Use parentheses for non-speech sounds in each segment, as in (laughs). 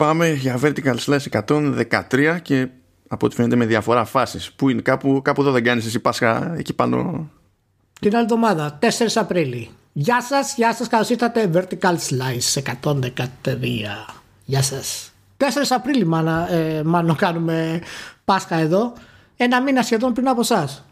πάμε για vertical slash 113 και από ό,τι φαίνεται με διαφορά φάσεις. Πού είναι, κάπου, κάπου εδώ δεν κάνεις εσύ Πάσχα εκεί πάνω. Την άλλη εβδομάδα, 4 Απρίλη. Γεια σας, γεια σας, καλώς ήρθατε Vertical Slice 113. Γεια σας. 4 Απρίλη μάνα, ε, μάλλον κάνουμε Πάσχα εδώ. Ένα μήνα σχεδόν πριν από εσάς.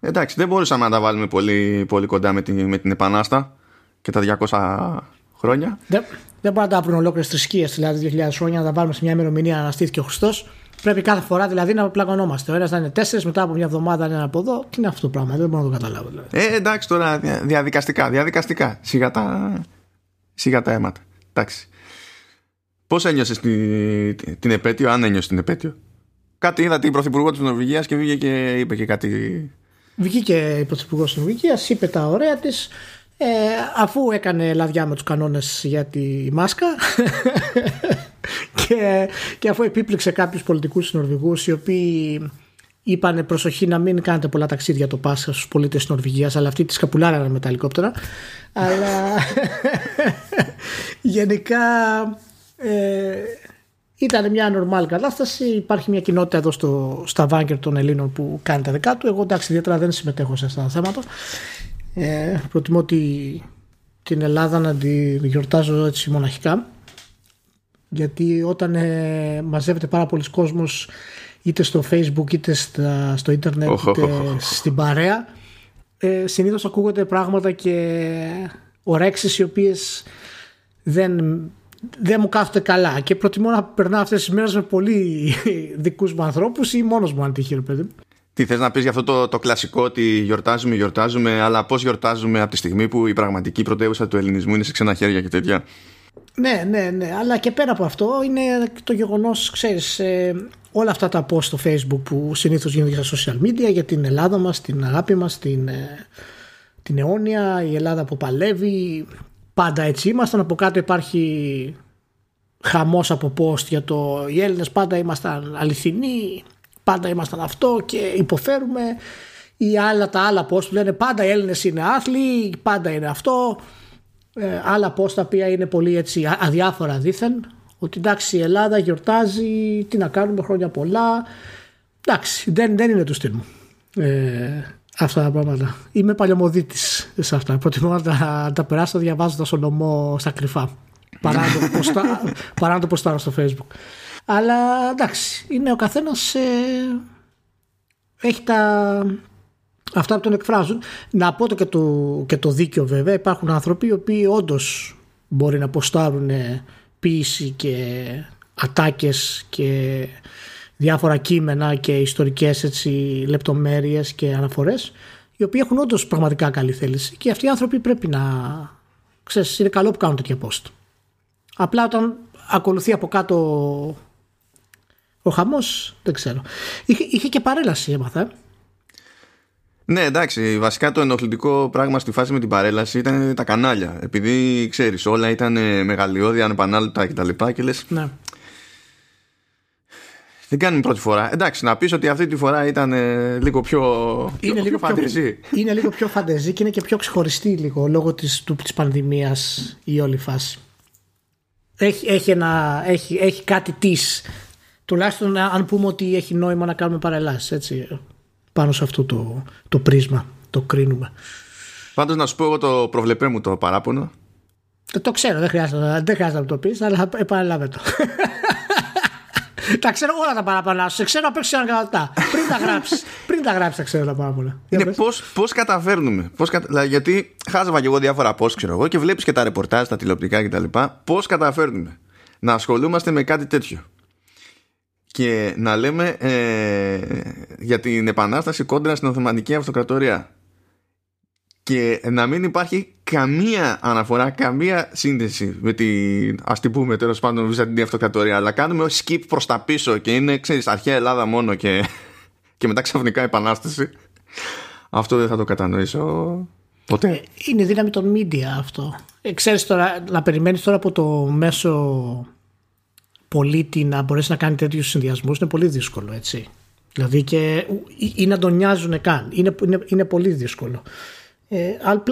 Εντάξει, δεν μπορούσαμε να τα βάλουμε πολύ, πολύ κοντά με την, με την Επανάστα και τα 200 χρόνια. Δεν, δεν μπορούμε να τα βρουν ολόκληρες θρησκείες, δηλαδή 2.000 χρόνια, να τα βάλουμε σε μια ημερομηνία να αναστήθηκε ο Χριστός. Πρέπει κάθε φορά δηλαδή να πλαγωνόμαστε. Ο ένας να είναι τέσσερις, μετά από μια εβδομάδα να είναι από εδώ. Τι είναι αυτό το πράγμα, δεν μπορώ να το καταλάβω. Δηλαδή. Ε, εντάξει τώρα διαδικαστικά, διαδικαστικά. Σιγά τα, σιγά τα αίματα. Εντάξει. Πώς ένιωσες την, την επέτειο, αν ένιωσες την επέτειο; Κάτι είδα την πρωθυπουργό της Νορβηγίας και βγήκε και είπε και κάτι. Βγήκε η πρωθυπουργός της Νορβηγίας, είπε τα ωραία της. Ε, αφού έκανε λαδιά με τους κανόνες για τη μάσκα (laughs) και, και αφού επίπληξε κάποιους πολιτικούς Νορβηγούς οι οποίοι είπαν προσοχή να μην κάνετε πολλά ταξίδια το Πάσχα στους πολίτες της Νορβηγίας αλλά αυτοί τη σκαπουλάρανε με τα ελικόπτερα αλλά (laughs) γενικά ε, ήταν μια νορμάλ κατάσταση. Υπάρχει μια κοινότητα εδώ στο, στα Βάγκερ των Ελλήνων που κάνει τα δικά του. Εγώ εντάξει, ιδιαίτερα δεν συμμετέχω σε αυτά τα θέματα. Ε, προτιμώ τη, την Ελλάδα να τη γιορτάζω έτσι μοναχικά. Γιατί όταν ε, μαζεύεται πάρα πολλοί κόσμος είτε στο facebook είτε στα, στο ίντερνετ είτε στην παρέα ε, συνήθως ακούγονται πράγματα και ορέξεις οι οποίες δεν δεν μου κάθεται καλά και προτιμώ να περνάω αυτές τις μέρες με πολύ (laughs) δικούς μου ανθρώπους ή μόνος μου αν τύχει παιδί. Τι θες να πεις για αυτό το, το κλασικό ότι γιορτάζουμε, γιορτάζουμε αλλά πώς γιορτάζουμε από τη στιγμή που η πραγματική πρωτεύουσα του ελληνισμού είναι σε ξένα χέρια και τέτοια; Ναι, ναι, ναι, αλλά και πέρα από αυτό είναι το γεγονός, ξέρεις, ε, όλα αυτά τα post στο facebook που συνήθως γίνονται για social media για την Ελλάδα μας, την αγάπη μας, την, ε, την αιώνια, η Ελλάδα που παλεύει, πάντα έτσι ήμασταν. Από κάτω υπάρχει χαμός από post για το οι Έλληνες πάντα ήμασταν αληθινοί, πάντα ήμασταν αυτό και υποφέρουμε. Ή άλλα τα άλλα post που λένε πάντα οι Έλληνες είναι άθλοι, πάντα είναι αυτό. Ε, άλλα post τα οποία είναι πολύ έτσι αδιάφορα δήθεν. Ότι εντάξει η Ελλάδα γιορτάζει, τι να κάνουμε χρόνια πολλά. Εντάξει δεν, δεν είναι του στυλ μου. Ε, αυτά τα πράγματα. Είμαι παλιωμοδίτη σε αυτά. Προτιμώ να τα, τα περάσω διαβάζοντας τον νομό στα κρυφά. Παρά να, το (laughs) posτα, παρά το ποστάρω στο facebook. Αλλά εντάξει, είναι ο καθένας. Ε, έχει τα. Αυτά που τον εκφράζουν. Να πω το και, το και το δίκιο βέβαια. Υπάρχουν άνθρωποι οι οποίοι όντως μπορεί να ποστάρουν ποίηση και ατάκες και διάφορα κείμενα και ιστορικές έτσι, λεπτομέρειες και αναφορές οι οποίοι έχουν όντως πραγματικά καλή θέληση και αυτοί οι άνθρωποι πρέπει να ξέρεις, είναι καλό που κάνουν τέτοια post απλά όταν ακολουθεί από κάτω ο χαμός δεν ξέρω είχε, είχε και παρέλαση έμαθα ε. ναι, εντάξει. Βασικά το ενοχλητικό πράγμα στη φάση με την παρέλαση ήταν τα κανάλια. Επειδή ξέρεις, όλα ήταν μεγαλειώδη, ανεπανάληπτα κτλ. Και, και λες. Ναι. Δεν κάνουμε πρώτη φορά. Εντάξει, να πεις ότι αυτή τη φορά ήταν ε, λίγο πιο, είναι λίγο πιο φαντεζή. Είναι λίγο πιο φαντεζή και είναι και πιο ξεχωριστή λίγο λόγω της, του, της πανδημίας η όλη φάση. Έχει, έχει, ένα, έχει, έχει κάτι της. Τουλάχιστον αν πούμε ότι έχει νόημα να κάνουμε παρελάσεις έτσι, πάνω σε αυτό το, το πρίσμα. Το κρίνουμε. Πάντως να σου πω εγώ το προβλεπέ μου το παράπονο. Το, το ξέρω, δεν χρειάζεται, δεν χρειάζεται να το πεις, αλλά επαναλάβε το. (laughs) τα ξέρω όλα τα παραπάνω. Σε ξέρω απ' έξω ανακατά. Πριν τα γράψεις. πριν τα γράψεις, τα ξέρω τα παραπάνω. Είναι πώς καταφέρνουμε. Πώς κατα... γιατί χάζευα και εγώ διάφορα πώ ξέρω εγώ και βλέπεις και τα ρεπορτάζ, τα τηλεοπτικά κτλ. Πώς καταφέρνουμε να ασχολούμαστε με κάτι τέτοιο. Και να λέμε ε, για την επανάσταση κόντρα στην Οθωμανική Αυτοκρατορία και να μην υπάρχει καμία αναφορά, καμία σύνδεση με την ας την πούμε τέλος πάντων Βυζαντινή Αυτοκρατορία αλλά κάνουμε skip προς τα πίσω και είναι ξέρεις αρχαία Ελλάδα μόνο και, (laughs) και μετά ξαφνικά επανάσταση αυτό δεν θα το κατανοήσω ποτέ. Ε, είναι δύναμη των media αυτό. Ε, ξέρεις τώρα να περιμένεις τώρα από το μέσο πολίτη να μπορέσει να κάνει τέτοιους συνδυασμούς είναι πολύ δύσκολο έτσι. Δηλαδή και ή να τον νοιάζουν καν. Είναι, είναι, είναι πολύ δύσκολο. Ε,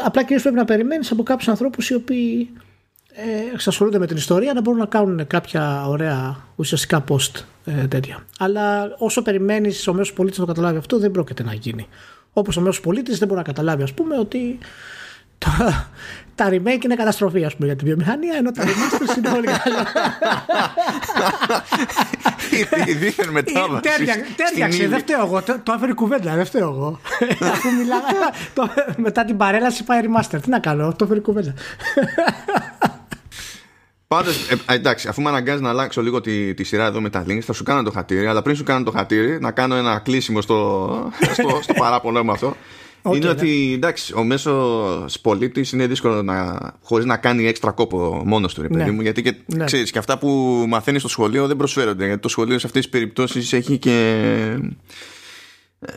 απλά κυρίως πρέπει να περιμένεις από κάποιους ανθρώπους οι οποίοι ε, εξασχολούνται με την ιστορία να μπορούν να κάνουν κάποια ωραία ουσιαστικά post ε, τέτοια. Αλλά όσο περιμένεις ο μέσος πολίτης να το καταλάβει αυτό, δεν πρόκειται να γίνει. Όπως ο μέσος πολίτης δεν μπορεί να καταλάβει, ας πούμε, ότι τα, τα remake είναι καταστροφή ας πούμε, για την βιομηχανία, ενώ τα remasters είναι πολύ καλά. Η δίθεν μετάβασης. Τέριαξε, δεν φταίω εγώ. Το έφερε κουβέντα, δεν φταίω εγώ. Αφού μιλάμε, μετά την παρέλαση πάει remaster. Τι να κάνω, το έφερε κουβέντα. Πάντως, ε, εντάξει, αφού με αναγκάζει να αλλάξω λίγο τη, τη σειρά εδώ με τα links, θα σου κάνω το χατήρι. Αλλά πριν σου κάνω το χατήρι, να κάνω ένα κλείσιμο στο, στο, στο παράπονο μου αυτό. Okay, είναι ναι. ότι εντάξει, ο μέσο πολίτης είναι δύσκολο να, χωρίς να κάνει έξτρα κόπο μόνος του, ρε παιδί ναι. μου. Γιατί και, ναι. ξέρεις, και αυτά που μαθαίνεις στο σχολείο δεν προσφέρονται. Γιατί το σχολείο σε αυτές τις περιπτώσεις έχει και. Ε,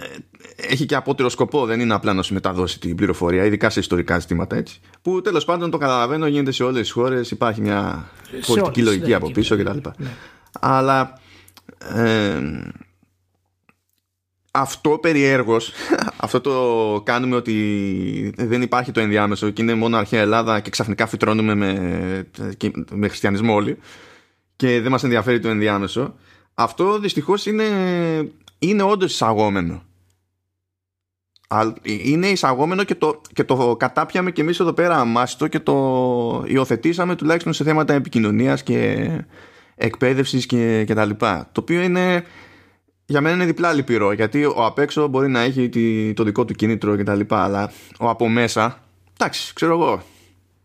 έχει και απότερο σκοπό, δεν είναι απλά να σου μεταδώσει την πληροφορία, ειδικά σε ιστορικά ζητήματα έτσι. Που τέλος πάντων το καταλαβαίνω, γίνεται σε όλες τις χώρες, υπάρχει μια πολιτική λογική από πίσω κτλ. Αλλά ε, αυτό περιέργως αυτό το κάνουμε ότι δεν υπάρχει το ενδιάμεσο και είναι μόνο αρχαία Ελλάδα και ξαφνικά φυτρώνουμε με, με χριστιανισμό όλοι και δεν μας ενδιαφέρει το ενδιάμεσο. Αυτό δυστυχώς είναι, είναι όντως εισαγόμενο. Είναι εισαγόμενο και το, και το κατάπιαμε και εμείς εδώ πέρα αμάστο και το υιοθετήσαμε τουλάχιστον σε θέματα επικοινωνίας και εκπαίδευσης και, και τα λοιπά. Το οποίο είναι για μένα είναι διπλά λυπηρό γιατί ο απ' έξω μπορεί να έχει το δικό του κίνητρο και τα λοιπά αλλά ο από μέσα, εντάξει, ξέρω εγώ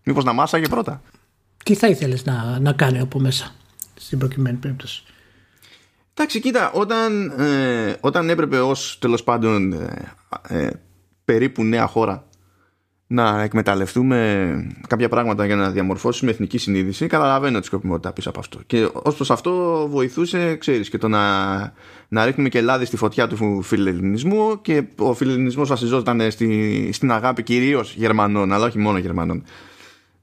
μήπως να μάσαγε πρώτα. Τι θα ήθελες να, να κάνει από μέσα στην προκειμένη περίπτωση; Εντάξει, κοίτα, όταν, ε, όταν έπρεπε ως τέλος πάντων ε, ε, περίπου νέα χώρα να εκμεταλλευτούμε κάποια πράγματα για να διαμορφώσουμε εθνική συνείδηση, καταλαβαίνω τη σκοπιμότητα πίσω από αυτό. Και ως προς αυτό βοηθούσε, ξέρεις, και το να, να ρίχνουμε και λάδι στη φωτιά του φιλελληνισμού. Και ο φιλελληνισμός βασιζόταν στη, στην αγάπη κυρίως Γερμανών, αλλά όχι μόνο Γερμανών.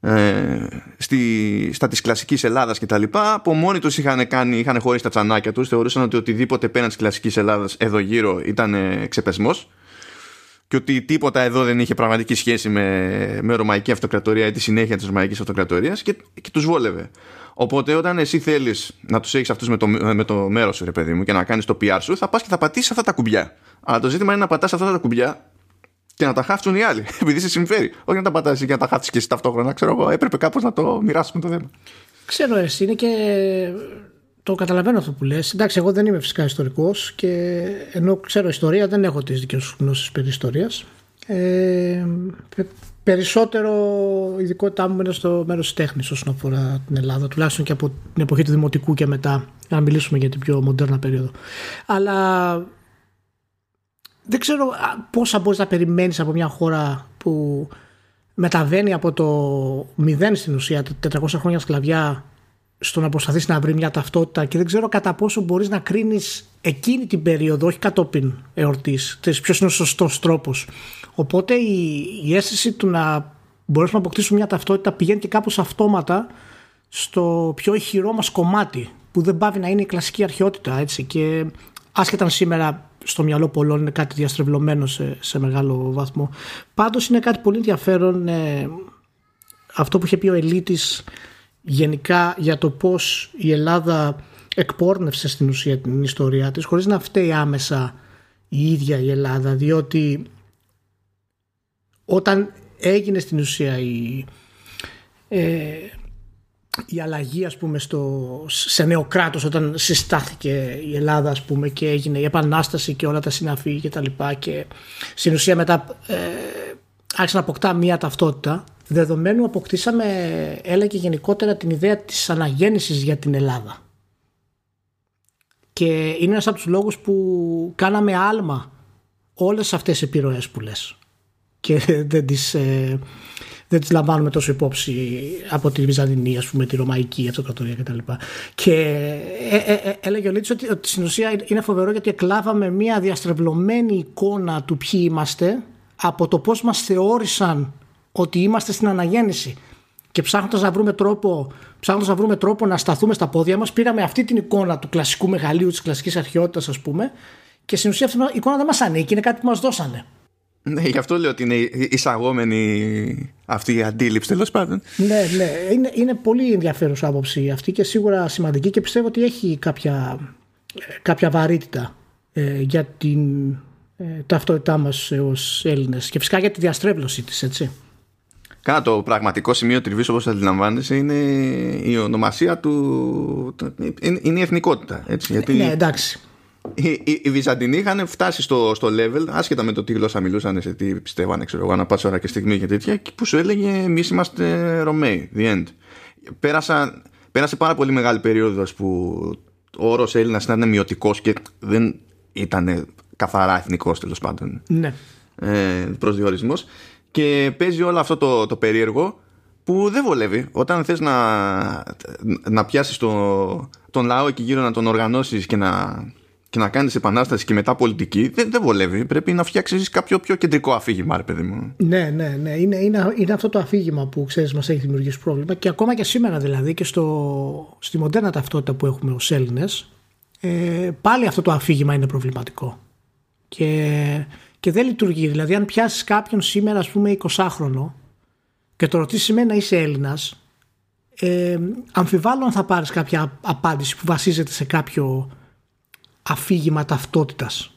Ε, στη, στα της κλασικής Ελλάδας και τα λοιπά που μόνοι τους είχαν, κάνει, είχαν χωρίσει τα τσανάκια τους. Θεωρούσαν ότι οτιδήποτε πέραν της κλασικής Ελλάδας εδώ γύρω ήταν ξεπεσμός και ότι τίποτα εδώ δεν είχε πραγματική σχέση με, με Ρωμαϊκή Αυτοκρατορία ή τη συνέχεια της Ρωμαϊκής Αυτοκρατορίας και, και τους βόλευε. Οπότε όταν εσύ θέλεις να τους έχεις αυτούς με το, με το μέρος σου, ρε παιδί μου, και να κάνεις το PR σου, θα πας και θα πατήσεις αυτά τα κουμπιά. Αλλά το ζήτημα είναι να πατάς αυτά τα κουμπιά και να τα χάφτουν οι άλλοι, (laughs) επειδή σε συμφέρει. Όχι να τα πατάσει και να τα χάφτεις και εσύ ταυτόχρονα. Ξέρω εγώ, έπρεπε κάπως να το μοιράσουμε το θέμα. Ξέρω, εσύ είναι και το καταλαβαίνω αυτό που λες. Εντάξει, εγώ δεν είμαι φυσικά ιστορικός και ενώ ξέρω ιστορία δεν έχω τις δικές σου γνώσεις περί ιστορίας. Ε, περισσότερο ειδικότητά μου είναι στο μέρος της τέχνης όσον αφορά την Ελλάδα, τουλάχιστον και από την εποχή του Δημοτικού και μετά, για να μιλήσουμε για την πιο μοντέρνα περίοδο. Αλλά δεν ξέρω πόσα μπορείς να περιμένεις από μια χώρα που μεταβαίνει από το μηδέν στην ουσία, 400 χρόνια σκλαβιά στο να προσπαθήσει να βρεις μια ταυτότητα και δεν ξέρω κατά πόσο μπορείς να κρίνεις εκείνη την περίοδο, όχι κατόπιν εορτής, ποιος είναι ο σωστός τρόπος. Οπότε η, η αίσθηση του να μπορέσουμε να αποκτήσουμε μια ταυτότητα πηγαίνει και κάπως αυτόματα στο πιο ηχηρό μας κομμάτι που δεν πάβει να είναι η κλασική αρχαιότητα έτσι και άσχετα αν σήμερα στο μυαλό πολλών είναι κάτι διαστρεβλωμένο σε, σε μεγάλο βαθμό. Πάντως είναι κάτι πολύ ενδιαφέρον ε, αυτό που είχε πει ο Ελίτης γενικά για το πώς η Ελλάδα εκπόρνευσε στην ουσία την ιστορία της χωρίς να φταίει άμεσα η ίδια η Ελλάδα διότι όταν έγινε στην ουσία η, ε, η αλλαγή ας πούμε στο, σε νέο κράτος όταν συστάθηκε η Ελλάδα ας πούμε και έγινε η επανάσταση και όλα τα συναφή και τα λοιπά και στην ουσία μετά ε, άρχισε να αποκτά μία ταυτότητα δεδομένου αποκτήσαμε έλεγε γενικότερα την ιδέα της αναγέννησης για την Ελλάδα και είναι ένας από τους λόγους που κάναμε άλμα όλες αυτές τις επιρροές που λες και δεν τις, ε, δεν τις λαμβάνουμε τόσο υπόψη από τη Βυζαντινή, ας πούμε, τη Ρωμαϊκή Αυτοκρατορία κτλ. Και ε, ε, ε, έλεγε ο Λίτσος ότι, ότι στην ουσία είναι φοβερό γιατί εκλάβαμε μια διαστρεβλωμένη εικόνα του ποιοι είμαστε από το πώς μας θεώρησαν ότι είμαστε στην αναγέννηση. Και ψάχνοντας να βρούμε τρόπο, ψάχνοντας να βρούμε τρόπο να σταθούμε στα πόδια μας, πήραμε αυτή την εικόνα του κλασικού μεγαλείου, της κλασικής αρχαιότητας, ας πούμε, και στην ουσία αυτή η εικόνα δεν μας ανήκει, είναι κάτι που μας δώσανε. Ναι, γι' αυτό λέω ότι είναι εισαγόμενη αυτή η αντίληψη τέλος πάντων. Ναι, ναι. Είναι, είναι πολύ ενδιαφέρουσα άποψη αυτή και σίγουρα σημαντική και πιστεύω ότι έχει κάποια, κάποια βαρύτητα ε, για την ε, ταυτότητά μας ως Έλληνες και φυσικά για τη διαστρέβλωση της, έτσι. Κάνα το πραγματικό σημείο τριβής όπως αντιλαμβάνεσαι είναι η ονομασία του. Είναι, η εθνικότητα. Έτσι, γιατί... Ναι, εντάξει οι, οι, οι Βυζαντινοί είχαν φτάσει στο, στο level, άσχετα με το τι γλώσσα μιλούσαν, σε τι πιστεύανε, ξέρω εγώ, ανά ώρα και στιγμή και τέτοια, που σου έλεγε εμείς είμαστε Ρωμαίοι. The end. Πέρασα, πέρασε πάρα πολύ μεγάλη περίοδος που ο όρος Έλληνας ήταν μειωτικός και δεν ήταν καθαρά εθνικός τέλος πάντων. Ναι. Ε, Προσδιορισμός. Και παίζει όλο αυτό το, το περίεργο που δεν βολεύει. Όταν θες να, να πιάσεις το, τον λαό εκεί γύρω να τον οργανώσεις και να και να κάνεις επανάσταση και μετά πολιτική, δεν, δεν βολεύει. Πρέπει να φτιάξεις κάποιο πιο κεντρικό αφήγημα, ρε παιδί μου. Ναι, ναι, ναι. Είναι, είναι, είναι αυτό το αφήγημα που ξέρεις, μας έχει δημιουργήσει πρόβλημα. Και ακόμα και σήμερα δηλαδή και στο, στη μοντέρνα ταυτότητα που έχουμε ως Έλληνες, ε, πάλι αυτό το αφήγημα είναι προβληματικό. Και, και δεν λειτουργεί. Δηλαδή, αν πιάσεις κάποιον σήμερα, ας πούμε, 20χρονο και το ρωτήσεις εμένα είσαι Έλληνας, ε, αμφιβάλλω αν θα πάρεις κάποια απάντηση που βασίζεται σε κάποιο αφήγημα ταυτότητας.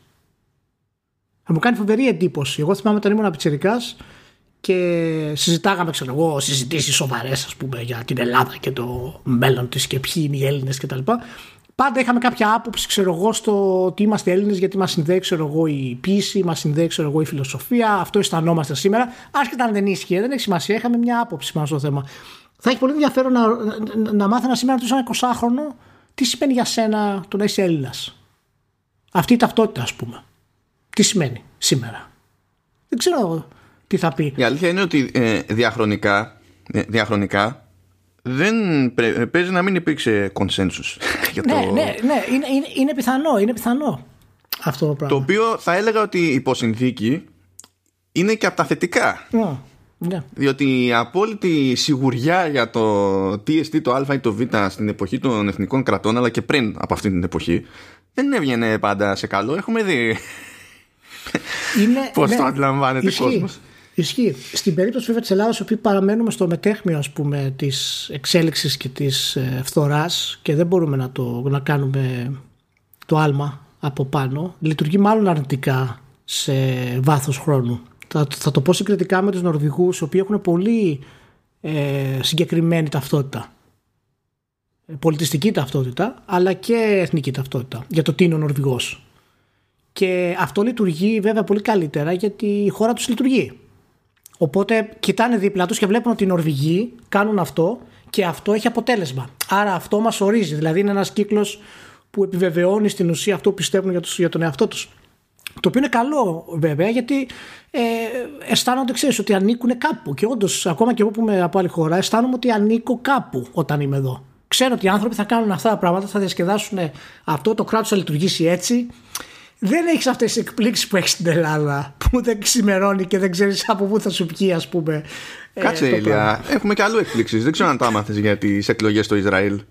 Θα μου κάνει φοβερή εντύπωση. Εγώ θυμάμαι όταν ήμουν πιτσερικά και συζητάγαμε, ξέρω εγώ, συζητήσεις σοβαρές, ας πούμε, για την Ελλάδα και το μέλλον της και ποιοι είναι οι Έλληνες κτλ. Πάντα είχαμε κάποια άποψη, ξέρω εγώ, στο ότι είμαστε Έλληνες, γιατί μας συνδέει, ξέρω εγώ, η πίση, μας συνδέει, ξέρω εγώ, η φιλοσοφία. Αυτό αισθανόμαστε σήμερα. Άσχετα αν δεν ίσχυε, δεν έχει σημασία. Είχαμε μια άποψη πάνω στο θέμα. Θα έχει πολύ ενδιαφέρον να, να, να μάθαινα σήμερα του ένα 20χρονο τι σημαίνει για σένα το να είσαι Έλληνας; Αυτή η ταυτότητα, ας πούμε. Τι σημαίνει σήμερα; Δεν ξέρω τι θα πει. Η αλήθεια είναι ότι ε, διαχρονικά, ε, διαχρονικά δεν παίζει να μην υπήρξε consensus. (laughs) Για το... Ναι, ναι, ναι, είναι, είναι, είναι πιθανό, είναι πιθανό αυτό το πράγμα. Το οποίο θα έλεγα ότι υποσυνθήκη είναι και από τα θετικά. Ναι, ναι. Διότι η απόλυτη σιγουριά για το τι εστί το α ή το β στην εποχή των εθνικών κρατών αλλά και πριν από αυτή την εποχή δεν έβγαινε πάντα σε καλό. Έχουμε δει είναι, (laughs) πώς ναι, το αντιλαμβάνεται ο κόσμος. Ισχύει. Στην περίπτωση βέβαια της Ελλάδας όπου παραμένουμε στο μετέχμιο ας πούμε της εξέλιξης και της ε, φθοράς και δεν μπορούμε να, το, να κάνουμε το άλμα από πάνω λειτουργεί μάλλον αρνητικά σε βάθος χρόνου. Θα, θα το πω συγκριτικά με τους Νορβηγούς οι οποίοι έχουν πολύ ε, συγκεκριμένη ταυτότητα πολιτιστική ταυτότητα αλλά και εθνική ταυτότητα για το τι είναι ο Νορβηγός. Και αυτό λειτουργεί βέβαια πολύ καλύτερα γιατί η χώρα τους λειτουργεί. Οπότε κοιτάνε δίπλα τους και βλέπουν ότι οι Νορβηγοί κάνουν αυτό και αυτό έχει αποτέλεσμα. Άρα αυτό μας ορίζει. Δηλαδή είναι ένας κύκλος που επιβεβαιώνει στην ουσία αυτό που πιστεύουν για, τους, για τον εαυτό τους. Το οποίο είναι καλό βέβαια γιατί ε, αισθάνονται ξέρεις ότι ανήκουν κάπου και όντως ακόμα και εγώ που είμαι από άλλη χώρα αισθάνομαι ότι ανήκω κάπου όταν είμαι εδώ ξέρω ότι οι άνθρωποι θα κάνουν αυτά τα πράγματα, θα διασκεδάσουν αυτό, το κράτο θα λειτουργήσει έτσι. Δεν έχεις αυτές τις εκπλήξεις που έχεις στην Ελλάδα, που δεν ξημερώνει και δεν ξέρεις από πού θα σου πιει, ας πούμε. Ε, Κάτσε, ε, Ηλία. Έχουμε και αλλού εκπλήξεις. Δεν ξέρω αν τα άμαθες για τις εκλογές στο Ισραήλ.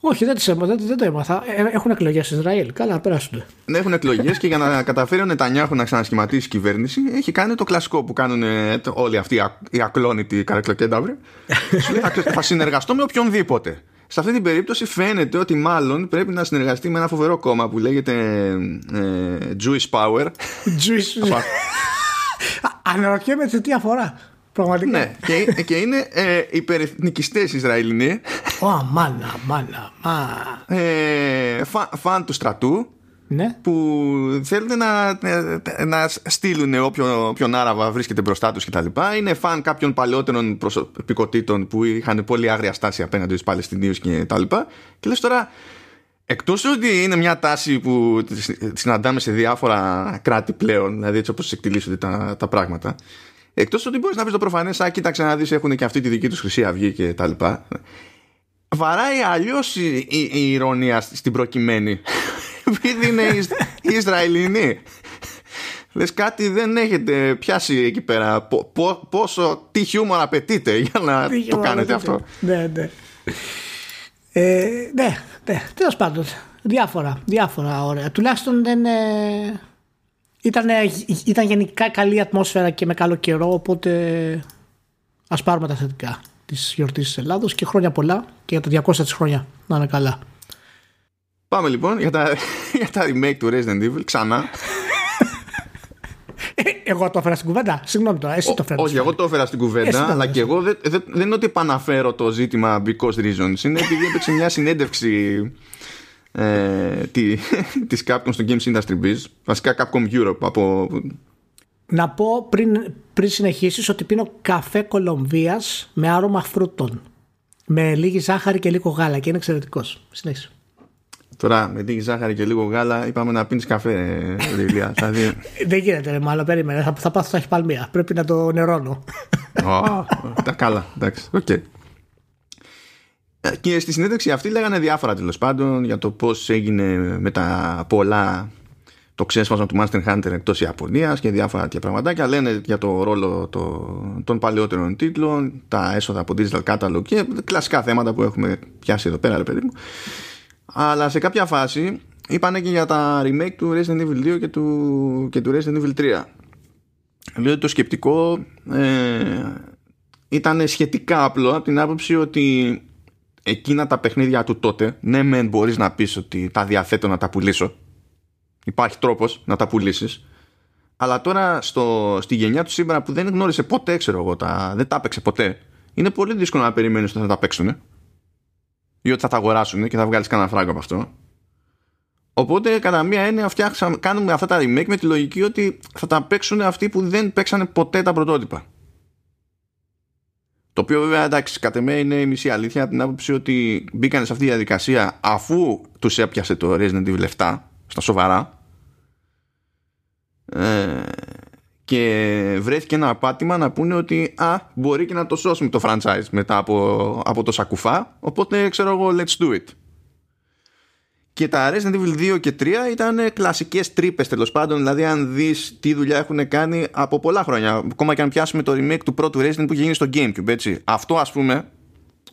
Όχι, δεν, τις, δεν, δεν το έμαθα. Ε, έχουν εκλογές στο Ισραήλ. Καλά, περάσουν. Ναι, έχουν εκλογές και για να καταφέρει ο Νετανιάχου να ξανασχηματίσει κυβέρνηση, έχει κάνει το κλασικό που κάνουν όλοι αυτοί οι ακλόνητοι καρακλοκένταυροι. Σου λέει θα συνεργαστώ με οποιονδήποτε σε αυτή την περίπτωση φαίνεται ότι μάλλον πρέπει να συνεργαστεί με ένα φοβερό κόμμα που λέγεται ε, Jewish Power. (laughs) Jewish Αναρωτιέμαι σε τι αφορά. Πραγματικά. Ναι, και, και είναι ε, υπερεθνικιστές Ισραηλινοί. Ω, μάνα, μάνα, μα. Ε, φαν του στρατού ναι. που θέλουν να, να στείλουν όποιον, όποιον Άραβα βρίσκεται μπροστά τους κτλ. Είναι φαν κάποιων παλαιότερων προσωπικότητων που είχαν πολύ άγρια στάση απέναντι στους Παλαιστινίους κτλ. Και, και λες τώρα, εκτός ότι είναι μια τάση που συναντάμε σε διάφορα κράτη πλέον, δηλαδή έτσι όπως εκτελήσονται τα, τα πράγματα, εκτός ότι μπορείς να βρεις το προφανές, α, κοίταξε να δεις έχουν και αυτή τη δική τους Χρυσή Αυγή και τα λοιπά, βαράει αλλιώς η, η, η ηρωνία στην προκειμένη επειδή είναι Ισραηλινοί. Λες κάτι δεν έχετε πιάσει εκεί πέρα πόσο τι χιούμορ απαιτείται για να το κάνετε αυτό; Ναι, ναι. Ε, ναι, ναι, τέλος πάντων. Διάφορα, διάφορα ωραία. Τουλάχιστον δεν, ε, ήταν, ήταν γενικά καλή ατμόσφαιρα και με καλό καιρό, οπότε ας πάρουμε τα θετικά της γιορτής της Ελλάδος και χρόνια πολλά και για τα 200 της χρόνια να είναι καλά. Πάμε λοιπόν για τα, για τα remake του Resident Evil ξανά. Ε, εγώ το έφερα στην κουβέντα. Συγγνώμη τώρα, εσύ το έφερα. Όχι, εγώ το έφερα στην κουβέντα, αλλά και εγώ δεν, δεν, δεν είναι ότι επαναφέρω το ζήτημα because reasons. Είναι επειδή έπαιξε μια συνέντευξη ε, τη, της Capcom στο Games Industry Biz, βασικά Capcom Europe από... Να πω πριν, πριν συνεχίσεις ότι πίνω καφέ Κολομβίας με άρωμα φρούτων. Με λίγη ζάχαρη και λίγο γάλα και είναι εξαιρετικός. Συνέχισε. Τώρα με λίγη ζάχαρη και λίγο γάλα είπαμε να πίνεις καφέ, Λιλία. δηλαδή... Δεν γίνεται, ρε, μάλλον περίμενε. Θα, θα πάθω έχει παλμία. Πρέπει να το νερώνω. τα καλά, εντάξει. Okay. Και στη συνέντευξη αυτή λέγανε διάφορα τέλος πάντων για το πώς έγινε με τα πολλά το ξέσπασμα του Master Hunter εκτός Ιαπωνίας και διάφορα τέτοια πραγματάκια. Λένε για το ρόλο το, των παλαιότερων τίτλων, τα έσοδα από digital catalog και κλασικά θέματα που έχουμε πιάσει εδώ πέρα, ρε παιδί μου. Αλλά σε κάποια φάση είπανε και για τα remake του Resident Evil 2 και του, και του Resident Evil 3. Λέει ότι το σκεπτικό ε, ήταν σχετικά απλό από την άποψη ότι εκείνα τα παιχνίδια του τότε, ναι μεν μπορείς να πεις ότι τα διαθέτω να τα πουλήσω. Υπάρχει τρόπος να τα πουλήσεις. Αλλά τώρα στο, στη γενιά του σήμερα που δεν γνώρισε ποτέ, ξέρω εγώ, τα, δεν τα έπαιξε ποτέ, είναι πολύ δύσκολο να περιμένεις ότι θα τα παίξουν ή ότι θα τα αγοράσουν και θα βγάλεις κανένα φράγκο από αυτό. Οπότε, κατά μία έννοια, κάνουμε αυτά τα remake με τη λογική ότι θα τα παίξουν αυτοί που δεν παίξανε ποτέ τα πρωτότυπα. Το οποίο βέβαια εντάξει, κατ' εμέ είναι η μισή αλήθεια από την άποψη ότι μπήκαν σε αυτή τη διαδικασία αφού τους έπιασε το Resident Evil 7 στα σοβαρά ε, και βρέθηκε ένα απάτημα να πούνε ότι α, μπορεί και να το σώσουμε το franchise μετά από, από το σακουφά οπότε ξέρω εγώ let's do it και τα Resident Evil 2 και 3 ήταν κλασικές τρύπες τέλος πάντων. Δηλαδή, αν δεις τι δουλειά έχουν κάνει από πολλά χρόνια. Ακόμα και αν πιάσουμε το remake του πρώτου Resident που είχε γίνει στο Gamecube. Έτσι. Αυτό, ας πούμε,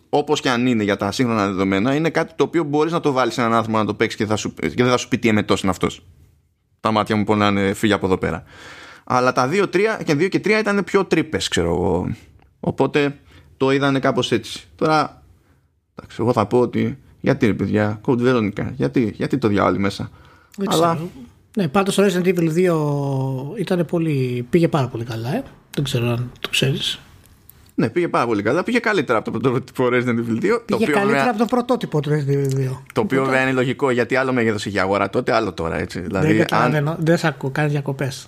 όπως και αν είναι για τα σύγχρονα δεδομένα, είναι κάτι το οποίο μπορείς να το βάλεις σε έναν άνθρωπο να το παίξεις και, θα σου, και δεν θα σου πει τι εμετό είναι αυτός. Τα μάτια μου πονάνε, φύγει από εδώ πέρα. Αλλά τα 2, 3 και 2 και 3 ήταν πιο τρύπες, ξέρω εγώ. Οπότε το είδανε κάπως έτσι. Τώρα, εντάξει, εγώ θα πω ότι γιατί ρε παιδιά, Code Veronica, γιατί, γιατί το διάλογο μέσα. Δεν Αλλά... Ναι, πάντως το Resident Evil 2 ήταν πολύ, πήγε πάρα πολύ καλά, ε. Δεν ξέρω αν το ξέρεις. Ναι, πήγε πάρα πολύ καλά. Πήγε καλύτερα από το πρωτότυπο (laughs) Resident Evil 2. Πήγε το οποίο καλύτερα με... από το πρωτότυπο του Resident Evil 2. Το οποίο βέβαια είναι λογικό γιατί άλλο μέγεθος είχε αγορά τότε, άλλο τώρα. Έτσι. Δηλαδή, δεν, αν... δεν σε ακούω, κάνεις διακοπές.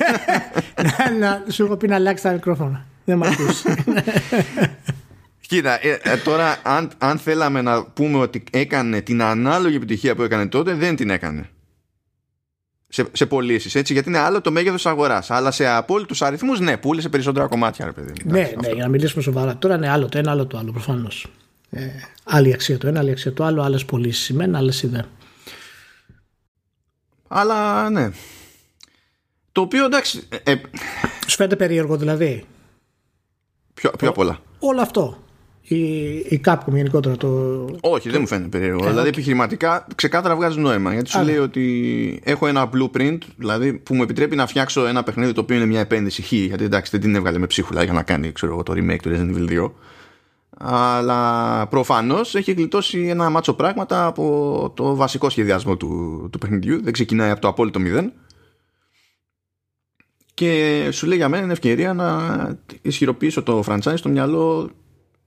(laughs) να, σου έχω πει να αλλάξεις τα μικρόφωνα. Δεν με ακούς. (laughs) Κοίτα, ε, ε, τώρα αν, αν θέλαμε να πούμε ότι έκανε την ανάλογη επιτυχία που έκανε τότε, δεν την έκανε. Σε, σε πωλήσεις, έτσι, γιατί είναι άλλο το μέγεθος αγοράς. Αλλά σε απόλυτους αριθμούς, ναι, πούλησε περισσότερα κομμάτια, ρε παιδί. Ναι, ναι, για να μιλήσουμε σοβαρά. Τώρα είναι άλλο το ένα, άλλο το άλλο, προφανώς. Ε, άλλη αξία το ένα, άλλη αξία το άλλο, άλλες πωλήσεις σημαίνει, άλλες ιδέες. Αλλά ναι. Το οποίο εντάξει. Ε, ε Σου φαίνεται περίεργο δηλαδή. Πιο, πιο απ' όλα. Όλο αυτό η, η Capcom γενικότερα το. Όχι, δεν μου φαίνεται περίεργο. δηλαδή επιχειρηματικά ξεκάθαρα βγάζει νόημα. Γιατί σου λέει ότι έχω ένα blueprint δηλαδή, που μου επιτρέπει να φτιάξω ένα παιχνίδι το οποίο είναι μια επένδυση χ. Γιατί εντάξει δεν την έβγαλε με ψίχουλα για να κάνει ξέρω εγώ, το remake του Resident Evil 2. Αλλά προφανώς έχει γλιτώσει ένα μάτσο πράγματα από το βασικό σχεδιασμό του, του παιχνιδιού. Δεν ξεκινάει από το απόλυτο μηδέν. Και σου λέει για μένα είναι ευκαιρία να ισχυροποιήσω το franchise στο μυαλό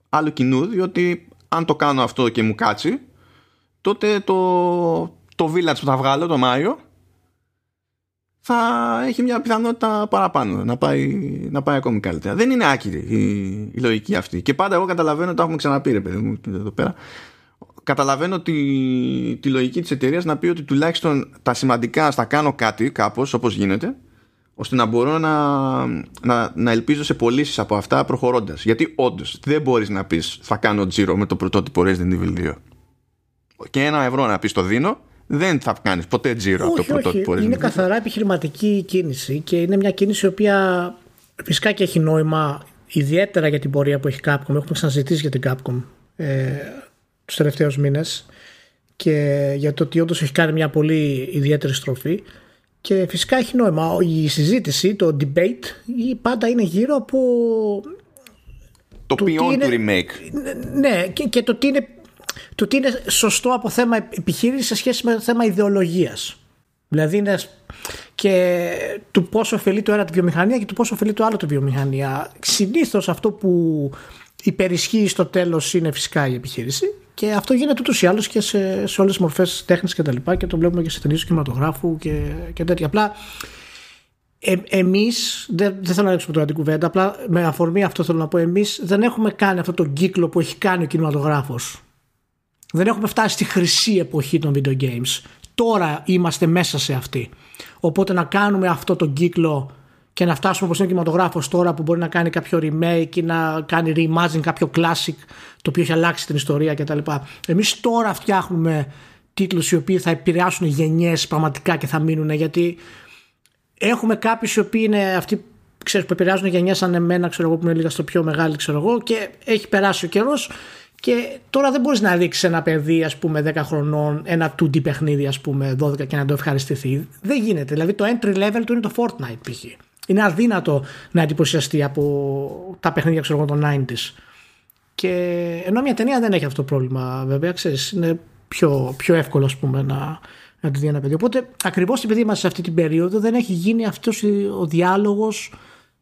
άλλο κοινού, διότι αν το κάνω αυτό και μου κάτσει, τότε το, το Village που θα βγάλω το Μάιο θα έχει μια πιθανότητα παραπάνω να πάει, να πάει ακόμη καλύτερα. Δεν είναι άκυρη η, η λογική αυτή. Και πάντα εγώ καταλαβαίνω, το έχουμε ξαναπεί ρε παιδί μου εδώ πέρα, καταλαβαίνω τη, τη λογική της εταιρείας να πει ότι τουλάχιστον τα σημαντικά στα κάνω κάτι κάπως όπως γίνεται ώστε να μπορώ να, να, να ελπίζω σε πωλήσεις από αυτά προχωρώντας. Γιατί όντως δεν μπορείς να πεις θα κάνω τζίρο με το πρωτότυπο Resident Evil 2. Και ένα ευρώ να πεις το δίνω, δεν θα κάνεις ποτέ τζίρο από το πρωτότυπο Resident Evil. Είναι καθαρά επιχειρηματική κίνηση και είναι μια κίνηση η οποία φυσικά και έχει νόημα ιδιαίτερα για την πορεία που έχει Capcom. Έχουμε ξαναζητήσει για την Capcom ε, τους τελευταίους μήνες και για το ότι όντως έχει κάνει μια πολύ ιδιαίτερη στροφή Και φυσικά έχει νόημα. Η συζήτηση, το debate, πάντα είναι γύρω από. Το, το ποιόν του remake. Ναι, και, και το, τι είναι, το τι είναι σωστό από θέμα επιχείρηση σε σχέση με το θέμα ιδεολογίας. Δηλαδή είναι και του πόσο ωφελεί το ένα τη βιομηχανία και του πόσο ωφελεί το άλλο τη βιομηχανία. Συνήθως αυτό που υπερισχύει στο τέλος είναι φυσικά η επιχείρηση και αυτό γίνεται ούτως ή άλλως και σε, σε όλες τις μορφές τέχνης και τα λοιπά και το βλέπουμε και σε ταινίες κινηματογράφου και, και τέτοια. Απλά ε, εμείς, δεν, δεν θέλω να ρίξουμε τώρα την κουβέντα, απλά με αφορμή αυτό θέλω να πω, εμείς δεν έχουμε κάνει αυτό τον κύκλο που έχει κάνει ο κινηματογράφος. Δεν έχουμε φτάσει στη χρυσή εποχή των video games. Τώρα είμαστε μέσα σε αυτή. Οπότε να κάνουμε αυτό τον κύκλο και να φτάσουμε όπως είναι ο κινηματογράφος τώρα που μπορεί να κάνει κάποιο remake ή να κάνει reimagine κάποιο classic το οποίο έχει αλλάξει την ιστορία κτλ. Εμείς τώρα φτιάχνουμε τίτλους οι οποίοι θα επηρεάσουν γενιές πραγματικά και θα μείνουν γιατί έχουμε κάποιους οι οποίοι είναι αυτοί ξέρεις, που επηρεάζουν γενιές σαν εμένα ξέρω εγώ, που είναι λίγα στο πιο μεγάλο ξέρω εγώ, και έχει περάσει ο καιρός και τώρα δεν μπορείς να δείξει ένα παιδί, ας πούμε, 10 χρονών, ένα 2D παιχνίδι, ας πούμε, 12 και να το ευχαριστηθεί. Δεν γίνεται. Δηλαδή το entry level του είναι το Fortnite, π.χ. Είναι αδύνατο να εντυπωσιαστεί από τα παιχνίδια, ξέρω εγώ, των 90s. Και ενώ μια ταινία δεν έχει αυτό το πρόβλημα, βέβαια, ξέρεις, είναι πιο, πιο εύκολο, ας πούμε, να, να τη δει ένα παιδί. Οπότε, ακριβώς επειδή είμαστε σε αυτή την περίοδο, δεν έχει γίνει αυτός ο διάλογος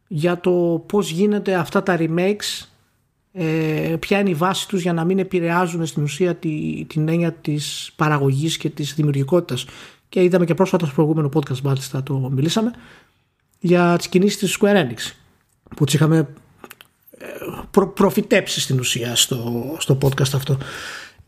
για το πώς γίνεται αυτά τα remakes ε, ποια είναι η βάση τους για να μην επηρεάζουν στην ουσία τη, την έννοια της παραγωγής και της δημιουργικότητας και είδαμε και πρόσφατα στο προηγούμενο podcast μάλιστα το μιλήσαμε για τις κινήσεις της Square Enix που τις είχαμε ε, προ, προφητέψει στην ουσία στο, στο podcast αυτό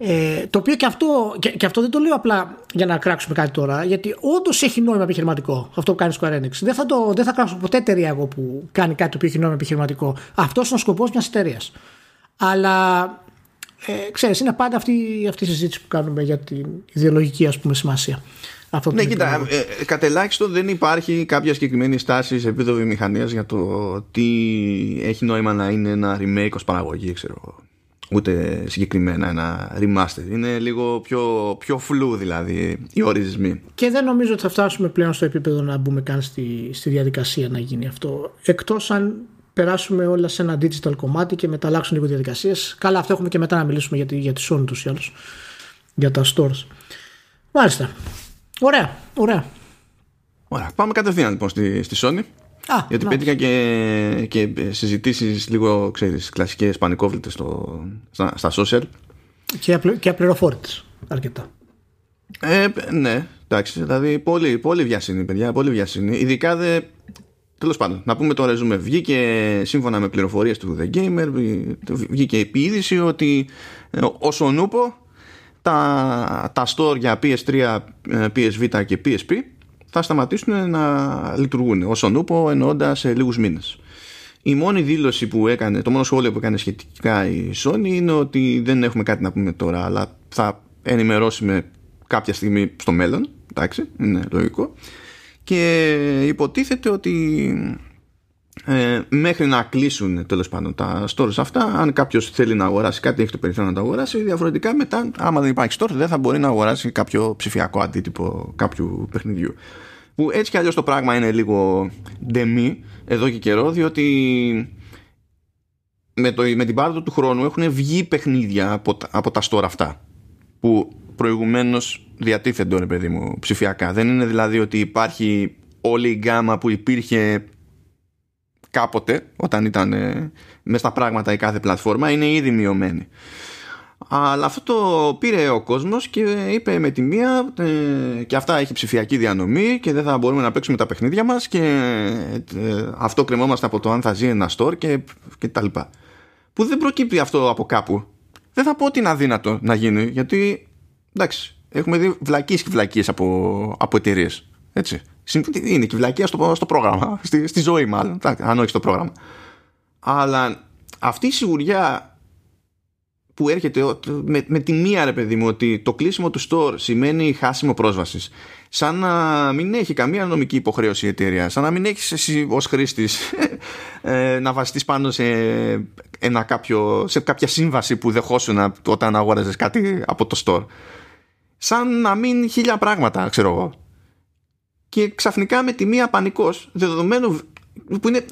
ε, το οποίο και αυτό, και, και, αυτό δεν το λέω απλά για να κράξουμε κάτι τώρα, γιατί όντως έχει νόημα επιχειρηματικό αυτό που κάνει Square Enix. Δεν θα, το, δεν θα κράξω ποτέ εταιρεία εγώ που κάνει κάτι το οποίο έχει νόημα επιχειρηματικό. Αυτός είναι ο σκοπός μιας εταιρείας. Αλλά ε, ξέρεις, είναι πάντα αυτή, αυτή η συζήτηση που κάνουμε για την ιδεολογική ας πούμε, σημασία. Αυτό ναι, κοίτα, ε, ε, κατ' ελάχιστο δεν υπάρχει κάποια συγκεκριμένη στάση σε επίπεδο βιομηχανίας για το τι έχει νόημα να είναι ένα remake ως παραγωγή, ξέρω Ούτε συγκεκριμένα ένα remaster. Είναι λίγο πιο, πιο φλού δηλαδή οι ορισμοί. Και δεν νομίζω ότι θα φτάσουμε πλέον στο επίπεδο να μπούμε καν στη, στη διαδικασία να γίνει αυτό. Εκτός αν περάσουμε όλα σε ένα digital κομμάτι και μετά αλλάξουν λίγο διαδικασίες. Καλά, αυτό έχουμε και μετά να μιλήσουμε για τη, για τη Sony τους ή άλλου. Για τα stores. Μάλιστα. Ωραία, ωραία. Ωραία. Πάμε κατευθείαν λοιπόν στη, στη Sony. Α, γιατί να. πέτυχα και, και συζητήσεις λίγο, ξέρεις, κλασικές πανικόβλητες στα, στα social. Και, απλ, και απληροφόρητες αρκετά. Ε, ναι, εντάξει, δηλαδή πολύ, πολύ βιασύνη, παιδιά, πολύ βιασύνη. Ειδικά δε, Τέλος πάντων, να πούμε το ρεζούμε. Βγήκε σύμφωνα με πληροφορίες του The Gamer, βγήκε η είδηση ότι ε, όσον ούπο τα, τα store για PS3, PSV και PSP θα σταματήσουν να λειτουργούν. Όσον ούπο εννοώντας σε λίγους μήνες. Η μόνη δήλωση που έκανε, το μόνο σχόλιο που έκανε σχετικά η Sony είναι ότι δεν έχουμε κάτι να πούμε τώρα, αλλά θα ενημερώσουμε κάποια στιγμή στο μέλλον. Εντάξει, είναι λογικό και υποτίθεται ότι ε, μέχρι να κλείσουν τέλος πάντων τα stores αυτά αν κάποιος θέλει να αγοράσει κάτι έχει το περιθώριο να το αγοράσει διαφορετικά μετά άμα δεν υπάρχει store δεν θα μπορεί να αγοράσει κάποιο ψηφιακό αντίτυπο κάποιου παιχνιδιού. Που έτσι κι αλλιώς το πράγμα είναι λίγο ντεμή εδώ και καιρό διότι με, το, με την πάροδο του χρόνου έχουν βγει παιχνίδια από, από τα store αυτά που προηγουμένως διατίθενται ρε παιδί μου ψηφιακά. Δεν είναι δηλαδή ότι υπάρχει όλη η γκάμα που υπήρχε κάποτε όταν ήταν ε, μέσα στα πράγματα η κάθε πλατφόρμα είναι ήδη μειωμένη αλλά αυτό το πήρε ο κόσμος και είπε με τη μία ε, και αυτά έχει ψηφιακή διανομή και δεν θα μπορούμε να παίξουμε τα παιχνίδια μας και ε, αυτό κρεμόμαστε από το αν θα ζει ένα store και, και τα λοιπά που δεν προκύπτει αυτό από κάπου δεν θα πω ότι είναι αδύνατο να γίνει γιατί εντάξει έχουμε δει βλακίες και βλακίες από, από εταιρείες. Έτσι. Είναι και βλακία στο, στο πρόγραμμα, (laughs) στη, στη ζωή μάλλον, αν όχι στο πρόγραμμα. Αλλά αυτή η σιγουριά που έρχεται με, με τη μία ρε παιδί μου ότι το κλείσιμο του store σημαίνει χάσιμο πρόσβασης σαν να μην έχει καμία νομική υποχρέωση η εταιρεία σαν να μην έχεις εσύ ως χρήστης (laughs) ε, να βασιστείς πάνω σε, ένα κάποιο, σε κάποια σύμβαση που δεχόσουν όταν αγόραζες κάτι από το store σαν να μην χίλια πράγματα, ξέρω εγώ. Και ξαφνικά με τη μία πανικός δεδομένου που είναι,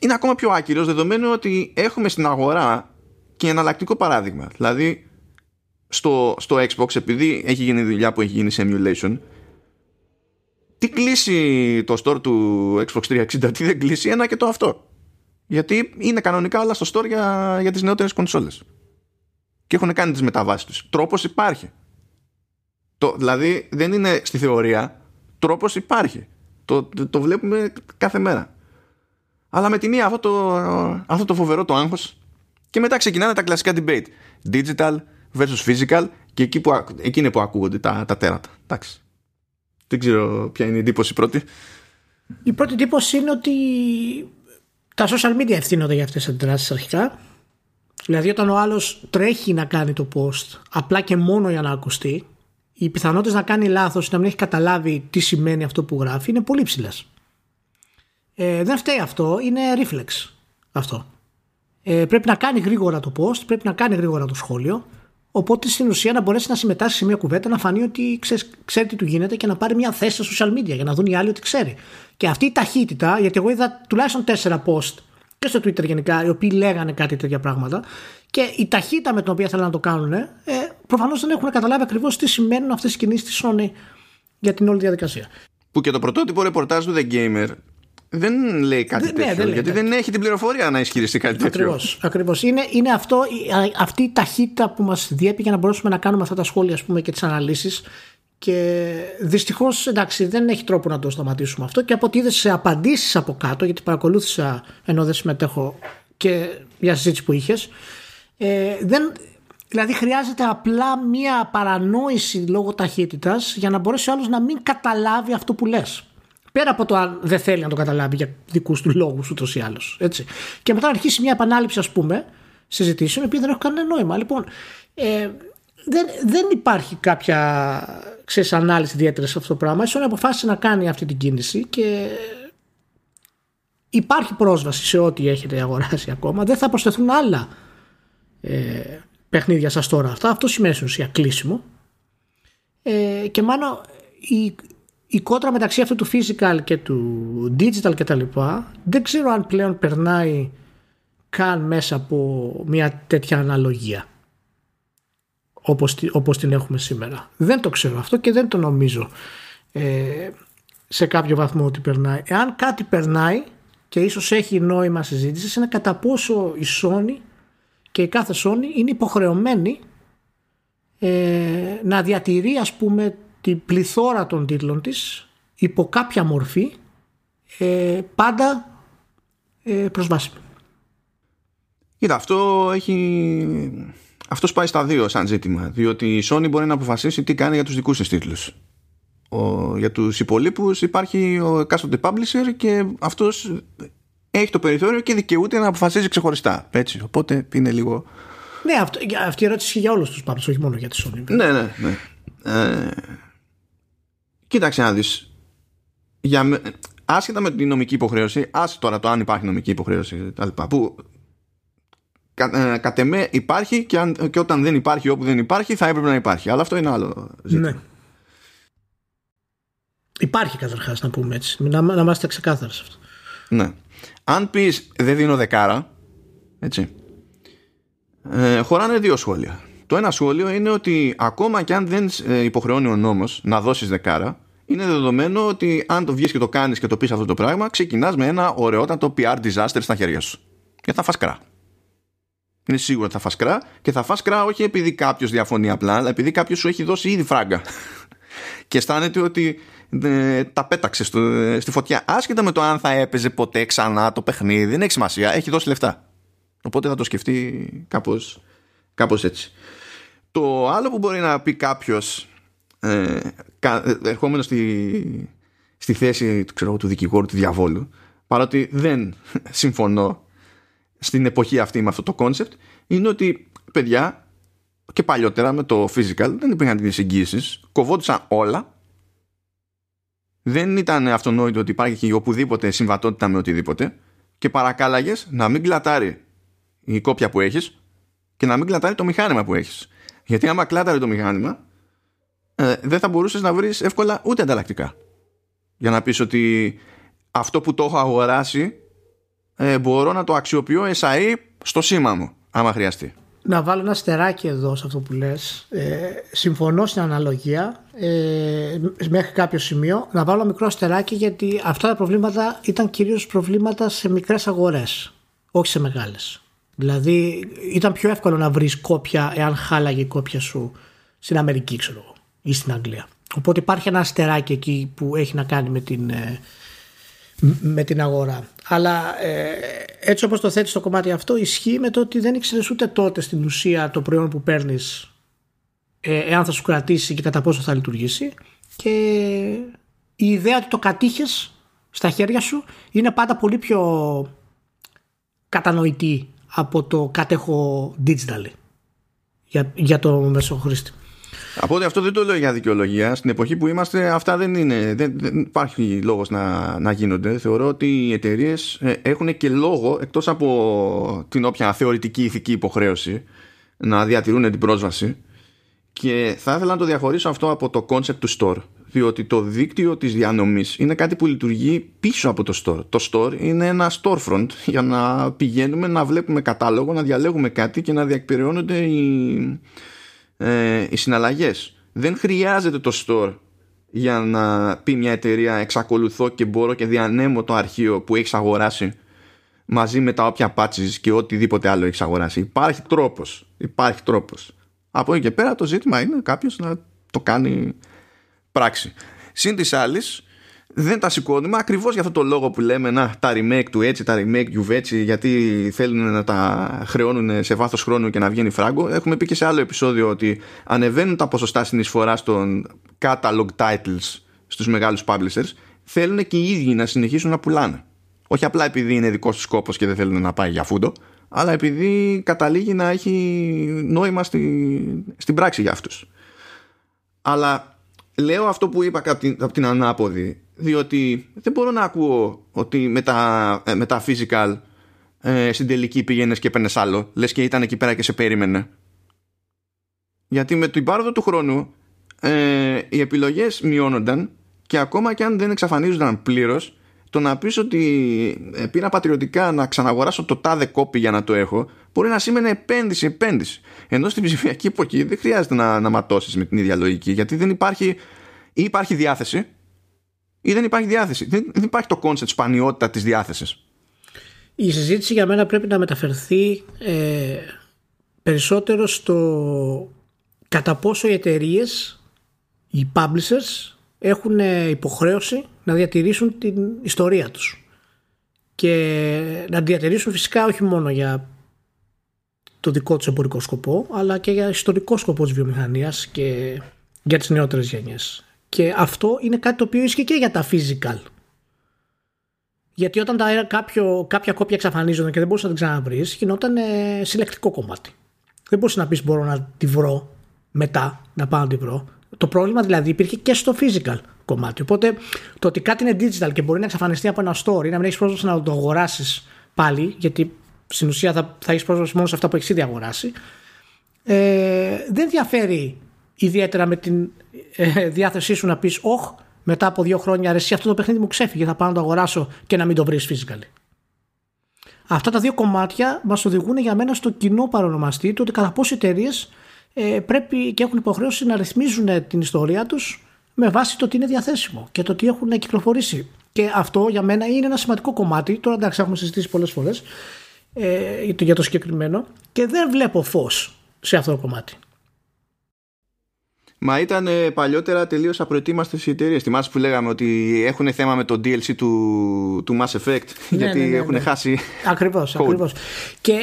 είναι ακόμα πιο άκυρος δεδομένου ότι έχουμε στην αγορά και εναλλακτικό παράδειγμα. Δηλαδή στο, στο Xbox επειδή έχει γίνει δουλειά που έχει γίνει σε emulation τι κλείσει το store του Xbox 360 τι δεν κλείσει ένα και το αυτό. Γιατί είναι κανονικά όλα στο store για, για τις νεότερες κονσόλες. Και έχουν κάνει τις μεταβάσεις τους. Τρόπος υπάρχει. Το, δηλαδή δεν είναι στη θεωρία τρόπος υπάρχει. Το, το, βλέπουμε κάθε μέρα. Αλλά με τη μία αυτό το, αυτό το φοβερό το άγχος και μετά ξεκινάνε τα κλασικά debate. Digital versus physical και εκεί που, εκεί είναι που ακούγονται τα, τα τέρατα. Εντάξει. Δεν ξέρω ποια είναι η εντύπωση πρώτη. Η πρώτη εντύπωση είναι ότι τα social media ευθύνονται για αυτές τις αντιδράσεις αρχικά. Δηλαδή όταν ο άλλος τρέχει να κάνει το post απλά και μόνο για να ακουστεί οι πιθανότητε να κάνει λάθος να μην έχει καταλάβει τι σημαίνει αυτό που γράφει είναι πολύ ψηλές. Ε, δεν φταίει αυτό, είναι reflex αυτό. Ε, πρέπει να κάνει γρήγορα το post, πρέπει να κάνει γρήγορα το σχόλιο. Οπότε στην ουσία να μπορέσει να συμμετάσχει σε μια κουβέντα, να φανεί ότι ξέρεις, ξέρει τι του γίνεται και να πάρει μια θέση στα social media για να δουν οι άλλοι ότι ξέρει. Και αυτή η ταχύτητα, γιατί εγώ είδα τουλάχιστον τέσσερα post και στο Twitter γενικά, οι οποίοι λέγανε κάτι τέτοια πράγματα. Και η ταχύτητα με την οποία θέλουν να το κάνουν, ε, προφανώς δεν έχουν καταλάβει ακριβώς τι σημαίνουν αυτές οι κινήσεις της Sony για την όλη διαδικασία. Που και το πρωτότυπο ρεπορτάζ του The Gamer δεν λέει κάτι δεν, ναι, τέτοιο. Ναι, δεν γιατί δεν έχει την πληροφορία να ισχυριστεί κάτι τέτοιο. Ακριβώς. Ακριβώς. Είναι, είναι αυτό, αυτή η ταχύτητα που μας διέπει για να μπορέσουμε να κάνουμε αυτά τα σχόλια πούμε, και τις αναλύσεις. Και δυστυχώς εντάξει δεν έχει τρόπο να το σταματήσουμε αυτό. Και από ό,τι είδες σε απαντήσεις από κάτω, γιατί παρακολούθησα ενώ δεν συμμετέχω και για συζήτηση που είχες, ε, δεν, δηλαδή χρειάζεται απλά μία παρανόηση λόγω ταχύτητας για να μπορέσει ο άλλος να μην καταλάβει αυτό που λες. Πέρα από το αν δεν θέλει να το καταλάβει για δικούς του λόγους ούτως ή άλλως. Έτσι. Και μετά να αρχίσει μια επανάληψη ας πούμε συζητήσεων επειδή δεν έχουν κανένα νόημα. Λοιπόν, ε, δεν, δεν υπάρχει κάποια ξέρεις, ανάλυση ιδιαίτερη σε αυτό το πράγμα. Ίσως αποφάσισε να κάνει αυτή την κίνηση και υπάρχει πρόσβαση σε ό,τι έχετε αγοράσει ακόμα. Δεν θα προσθεθούν άλλα ε, παιχνίδια σας τώρα αυτά. Αυτό σημαίνει στην ουσία κλείσιμο. Ε, και μάλλον η, η κότρα μεταξύ αυτού του physical και του digital και τα λοιπά δεν ξέρω αν πλέον περνάει καν μέσα από μια τέτοια αναλογία όπως, όπως την έχουμε σήμερα. Δεν το ξέρω αυτό και δεν το νομίζω ε, σε κάποιο βαθμό ότι περνάει. Εάν κάτι περνάει και ίσως έχει νόημα συζήτησης είναι κατά πόσο η Sony και η κάθε Sony είναι υποχρεωμένη ε, να διατηρεί ας πούμε την πληθώρα των τίτλων της υπό κάποια μορφή ε, πάντα ε, προσβάσιμη. Κοίτα, αυτό έχει... Αυτός πάει στα δύο σαν ζήτημα, διότι η Sony μπορεί να αποφασίσει τι κάνει για τους δικούς της τίτλους. Ο, για τους υπολείπους υπάρχει ο εκάστοτε publisher και αυτός έχει το περιθώριο και δικαιούται να αποφασίζει ξεχωριστά. Έτσι, οπότε είναι λίγο. Ναι, αυτό, αυτή η ερώτηση ισχύει για όλους τους πάντω, όχι μόνο για τη Sony. Ναι, ναι, ναι. Ε, κοίταξε να δεις. Για, άσχετα με την νομική υποχρέωση, άσε τώρα το αν υπάρχει νομική υποχρέωση κτλ. Που κα, ε, κατ' εμέ υπάρχει και, αν, και όταν δεν υπάρχει όπου δεν υπάρχει θα έπρεπε να υπάρχει. Αλλά αυτό είναι άλλο ζήτημα. Ναι. Υπάρχει καταρχάς να πούμε έτσι. Να, να είμαστε ξεκάθαροι σε αυτό. Ναι. Αν πεις δεν δίνω δεκάρα, έτσι, ε, χωράνε δύο σχόλια. Το ένα σχόλιο είναι ότι ακόμα και αν δεν ε, υποχρεώνει ο νόμος να δώσεις δεκάρα, είναι δεδομένο ότι αν το βγεις και το κάνεις και το πεις αυτό το πράγμα, ξεκινάς με ένα ωραιότατο PR disaster στα χέρια σου. Και θα φας κρά. Είναι σίγουρο ότι θα φας κρά και θα φας κρά όχι επειδή κάποιος διαφωνεί απλά, αλλά επειδή κάποιος σου έχει δώσει ήδη φράγκα. (laughs) και αισθάνεται ότι ε, τα πέταξε στο, ε, στη φωτιά. Άσχετα με το αν θα έπαιζε ποτέ ξανά το παιχνίδι, δεν έχει σημασία. Έχει δώσει λεφτά. Οπότε θα το σκεφτεί κάπως, κάπως έτσι. Το άλλο που μπορεί να πει κάποιος ε, ε, ερχόμενος στη, στη θέση ξέρω, του δικηγόρου του διαβόλου παρότι δεν (laughs) συμφωνώ στην εποχή αυτή με αυτό το concept είναι ότι παιδιά και παλιότερα με το physical δεν υπήρχαν τις εγγύησεις κοβόντουσαν όλα δεν ήταν αυτονόητο ότι υπάρχει οπουδήποτε συμβατότητα με οτιδήποτε και παρακάλαγες να μην κλατάρει η κόπια που έχεις και να μην κλατάρει το μηχάνημα που έχεις. Γιατί άμα κλάταρε το μηχάνημα ε, δεν θα μπορούσες να βρεις εύκολα ούτε ανταλλακτικά. Για να πεις ότι αυτό που το έχω αγοράσει ε, μπορώ να το αξιοποιώ SAE στο σήμα μου, άμα χρειαστεί. Να βάλω ένα στεράκι εδώ σε αυτό που λες. Ε, συμφωνώ στην αναλογία ε, μέχρι κάποιο σημείο. Να βάλω μικρό στεράκι γιατί αυτά τα προβλήματα ήταν κυρίως προβλήματα σε μικρές αγορές, όχι σε μεγάλες. Δηλαδή ήταν πιο εύκολο να βρεις κόπια εάν χάλαγε η κόπια σου στην Αμερική ξέρω ή στην Αγγλία. Οπότε υπάρχει ένα αστεράκι εκεί που έχει να κάνει με την, ε, με την αγορά. Αλλά ε, έτσι όπως το θέτεις το κομμάτι αυτό ισχύει με το ότι δεν ήξερες ούτε τότε στην ουσία το προϊόν που παίρνεις ε, εάν θα σου κρατήσει και κατά πόσο θα λειτουργήσει και η ιδέα ότι το κατήχες στα χέρια σου είναι πάντα πολύ πιο κατανοητή από το κατέχω digital για, για το μεσοχρήστη. Από ότι αυτό δεν το λέω για δικαιολογία. Στην εποχή που είμαστε, αυτά δεν είναι. Δεν, δεν υπάρχει λόγος να, να γίνονται. Θεωρώ ότι οι εταιρείες ε, έχουν και λόγο, εκτός από την όποια θεωρητική ηθική υποχρέωση, να διατηρούν την πρόσβαση. Και θα ήθελα να το διαχωρίσω αυτό από το concept του store. Διότι το δίκτυο της διανομής είναι κάτι που λειτουργεί πίσω από το store. Το store είναι ένα storefront για να πηγαίνουμε να βλέπουμε κατάλογο, να διαλέγουμε κάτι και να διεκπαιρεώνονται οι, ε, οι συναλλαγές. Δεν χρειάζεται το store για να πει μια εταιρεία εξακολουθώ και μπορώ και διανέμω το αρχείο που έχεις αγοράσει μαζί με τα όποια patches και οτιδήποτε άλλο έχεις αγοράσει. Υπάρχει τρόπος. Υπάρχει τρόπος. Από εκεί και πέρα το ζήτημα είναι κάποιος να το κάνει πράξη. Συν της άλλης, δεν τα σηκώνουμε ακριβώς για αυτό το λόγο που λέμε να, τα remake του έτσι, τα remake του έτσι, γιατί θέλουν να τα χρεώνουν σε βάθος χρόνου και να βγαίνει φράγκο. Έχουμε πει και σε άλλο επεισόδιο ότι ανεβαίνουν τα ποσοστά συνεισφοράς των catalog titles στους μεγάλους publishers, θέλουν και οι ίδιοι να συνεχίσουν να πουλάνε. Όχι απλά επειδή είναι δικός τους σκόπος και δεν θέλουν να πάει για φούντο, αλλά επειδή καταλήγει να έχει νόημα στη, στην πράξη για αυτούς. Αλλά λέω αυτό που είπα από την, από την ανάποδη, διότι δεν μπορώ να ακούω ότι με τα, ε, με τα physical ε, στην τελική πήγαινες και έπαιρνες άλλο, λες και ήταν εκεί πέρα και σε περίμενε. Γιατί με την πάροδο του χρόνου ε, οι επιλογές μειώνονταν και ακόμα και αν δεν εξαφανίζονταν πλήρως το να πεις ότι ε, πήρα πατριωτικά να ξαναγοράσω το τάδε copy για να το έχω μπορεί να σήμαινε επένδυση, επένδυση. Ενώ στην ψηφιακή εποχή δεν χρειάζεται να, να ματώσεις με την ίδια λογική γιατί δεν υπάρχει ή υπάρχει διάθεση ή δεν υπάρχει διάθεση. Δεν, δεν υπάρχει το concept σπανιότητα της διάθεσης. Η συζήτηση για μένα πρέπει να μεταφερθεί ε, περισσότερο στο κατά πόσο οι εταιρείες, οι publishers έχουν υποχρέωση να διατηρήσουν την ιστορία τους. Και να διατηρήσουν φυσικά όχι μόνο για το δικό τους εμπορικό σκοπό αλλά και για ιστορικό σκοπό της βιομηχανίας και για τις νεότερες γενιές. Και αυτό είναι κάτι το οποίο ισχύει και για τα physical. Γιατί όταν τα, κάποιο, κάποια κόπια εξαφανίζονταν και δεν μπορούσε να την ξαναβρεις γινόταν ε, συλλεκτικό κομμάτι. Δεν μπορούσε να πεις μπορώ να τη βρω μετά να πάω να τη βρω το πρόβλημα δηλαδή υπήρχε και στο physical κομμάτι. Οπότε το ότι κάτι είναι digital και μπορεί να εξαφανιστεί από ένα store ή να μην έχεις πρόσβαση να το αγοράσεις πάλι, γιατί στην ουσία θα, θα έχεις πρόσβαση μόνο σε αυτά που έχεις ήδη αγοράσει, ε, δεν διαφέρει ιδιαίτερα με την ε, διάθεσή σου να πεις, Ωχ, μετά από δύο χρόνια αρέσει αυτό το παιχνίδι μου ξέφυγε, θα πάω να το αγοράσω και να μην το βρεις physically. Αυτά τα δύο κομμάτια μας οδηγούν για μένα στο κοινό παρονομαστή του ότι κατά πόσο εταιρείες ε, πρέπει και έχουν υποχρέωση να ρυθμίζουν την ιστορία τους με βάση το τι είναι διαθέσιμο και το τι έχουν κυκλοφορήσει. Και αυτό για μένα είναι ένα σημαντικό κομμάτι. Τώρα εντάξει, έχουμε συζητήσει πολλές φορές ε, για το συγκεκριμένο και δεν βλέπω φως σε αυτό το κομμάτι. Μα ήταν ε, παλιότερα τελείως απροετοίμαστες οι εταιρείες. Θυμάσαι που λέγαμε ότι έχουν θέμα με το DLC του, του Mass Effect, ναι, γιατί ναι, ναι, έχουν χάσει. Ακριβώς, ακριβώς. Και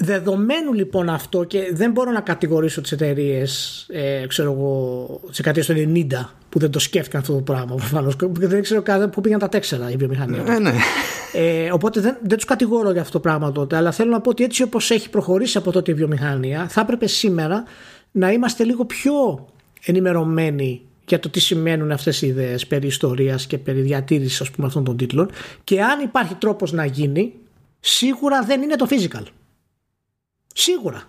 Δεδομένου λοιπόν αυτό και δεν μπορώ να κατηγορήσω τις εταιρείες, ε, ξέρω εγώ, τις δεκαετίες του 90 που δεν το σκέφτηκαν αυτό το πράγμα προφανώς δεν ξέρω καν πού πήγαν τα τέξερα η βιομηχανία. Ναι, ναι. Ε, οπότε δεν, δεν τους κατηγορώ για αυτό το πράγμα τότε αλλά θέλω να πω ότι έτσι όπως έχει προχωρήσει από τότε η βιομηχανία θα έπρεπε σήμερα να είμαστε λίγο πιο ενημερωμένοι για το τι σημαίνουν αυτές οι ιδέες περί ιστορίας και περί διατήρησης ας πούμε αυτών των τίτλων και αν υπάρχει τρόπος να γίνει σίγουρα δεν είναι το physical. Σίγουρα.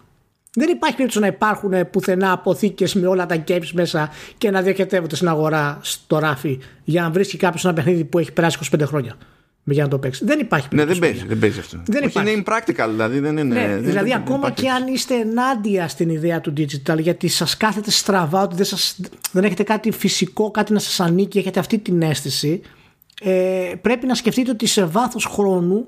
Δεν υπάρχει περίπτωση να υπάρχουν πουθενά αποθήκες με όλα τα games μέσα και να διαχετεύονται στην αγορά στο ράφι για να βρίσκει κάποιος ένα παιχνίδι που έχει περάσει 25 χρόνια για να το παίξει. Δεν υπάρχει Ναι, δεν παίζει, δεν παίζει αυτό. Δεν Όχι, υπάρχει. είναι impractical, δηλαδή δεν είναι. Ναι, δεν- δηλαδή, δεν- ακόμα δεν και υπάρχει. αν είστε ενάντια στην ιδέα του digital, γιατί σας κάθεται στραβά, ότι δεν, σας, δεν έχετε κάτι φυσικό, κάτι να σας ανήκει, έχετε αυτή την αίσθηση, ε, πρέπει να σκεφτείτε ότι σε βάθος χρόνου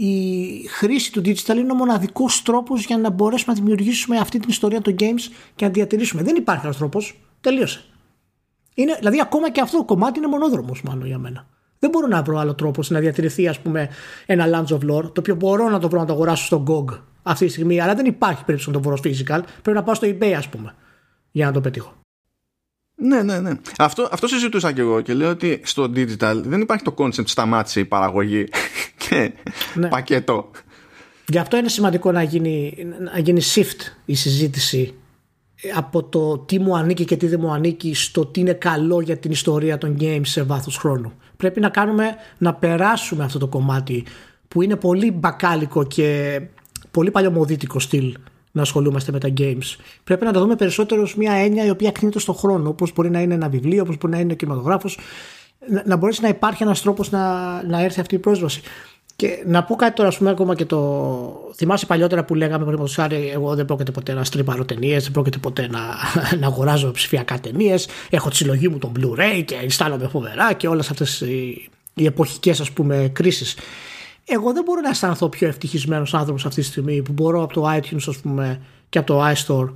η χρήση του digital είναι ο μοναδικός τρόπος για να μπορέσουμε να δημιουργήσουμε αυτή την ιστορία των games και να τη διατηρήσουμε. Δεν υπάρχει άλλος τρόπος. Τελείωσε. Είναι, δηλαδή, ακόμα και αυτό το κομμάτι είναι μονόδρομος, μάλλον για μένα. Δεν μπορώ να βρω άλλο τρόπο να διατηρηθεί, ας πούμε, ένα Lands of Lore, το οποίο μπορώ να το βρω να το αγοράσω στο GOG αυτή τη στιγμή, αλλά δεν υπάρχει περίπτωση να το βρω physical. Πρέπει να πάω στο eBay, ας πούμε, για να το πετύχω. Ναι, ναι, ναι. Αυτό, αυτό συζητούσα και εγώ και λέω ότι στο digital δεν υπάρχει το concept σταμάτησε η παραγωγή (laughs) και Ναι. πακέτο. Γι' αυτό είναι σημαντικό να γίνει, να γίνει shift η συζήτηση από το τι μου ανήκει και τι δεν μου ανήκει στο τι είναι καλό για την ιστορία των games σε βάθος χρόνου. Πρέπει να κάνουμε να περάσουμε αυτό το κομμάτι που είναι πολύ μπακάλικο και πολύ παλιωμοδίτικο στυλ να ασχολούμαστε με τα games. Πρέπει να το δούμε περισσότερο ως μια έννοια η οποία κινείται στον χρόνο, όπως μπορεί να είναι ένα βιβλίο, όπως μπορεί να είναι ο κινηματογράφος, να, να μπορέσει να υπάρχει ένας τρόπος να, να έρθει αυτή η πρόσβαση. Και να πω κάτι τώρα, ας πούμε, ακόμα και το. Θυμάσαι παλιότερα που λέγαμε, παραδείγματος χάρη, εγώ δεν πρόκειται ποτέ να στριμάρω ταινίες, δεν πρόκειται ποτέ να, (laughs) να αγοράζω ψηφιακά ταινίες. Έχω τη συλλογή μου τον Blu-ray και αισθάνομαι φοβερά και όλες αυτές οι, οι εποχικές, ας πούμε, κρίσεις. Εγώ δεν μπορώ να αισθανθώ πιο ευτυχισμένος άνθρωπος αυτή τη στιγμή που μπορώ από το iTunes, ας πούμε, και από το iStore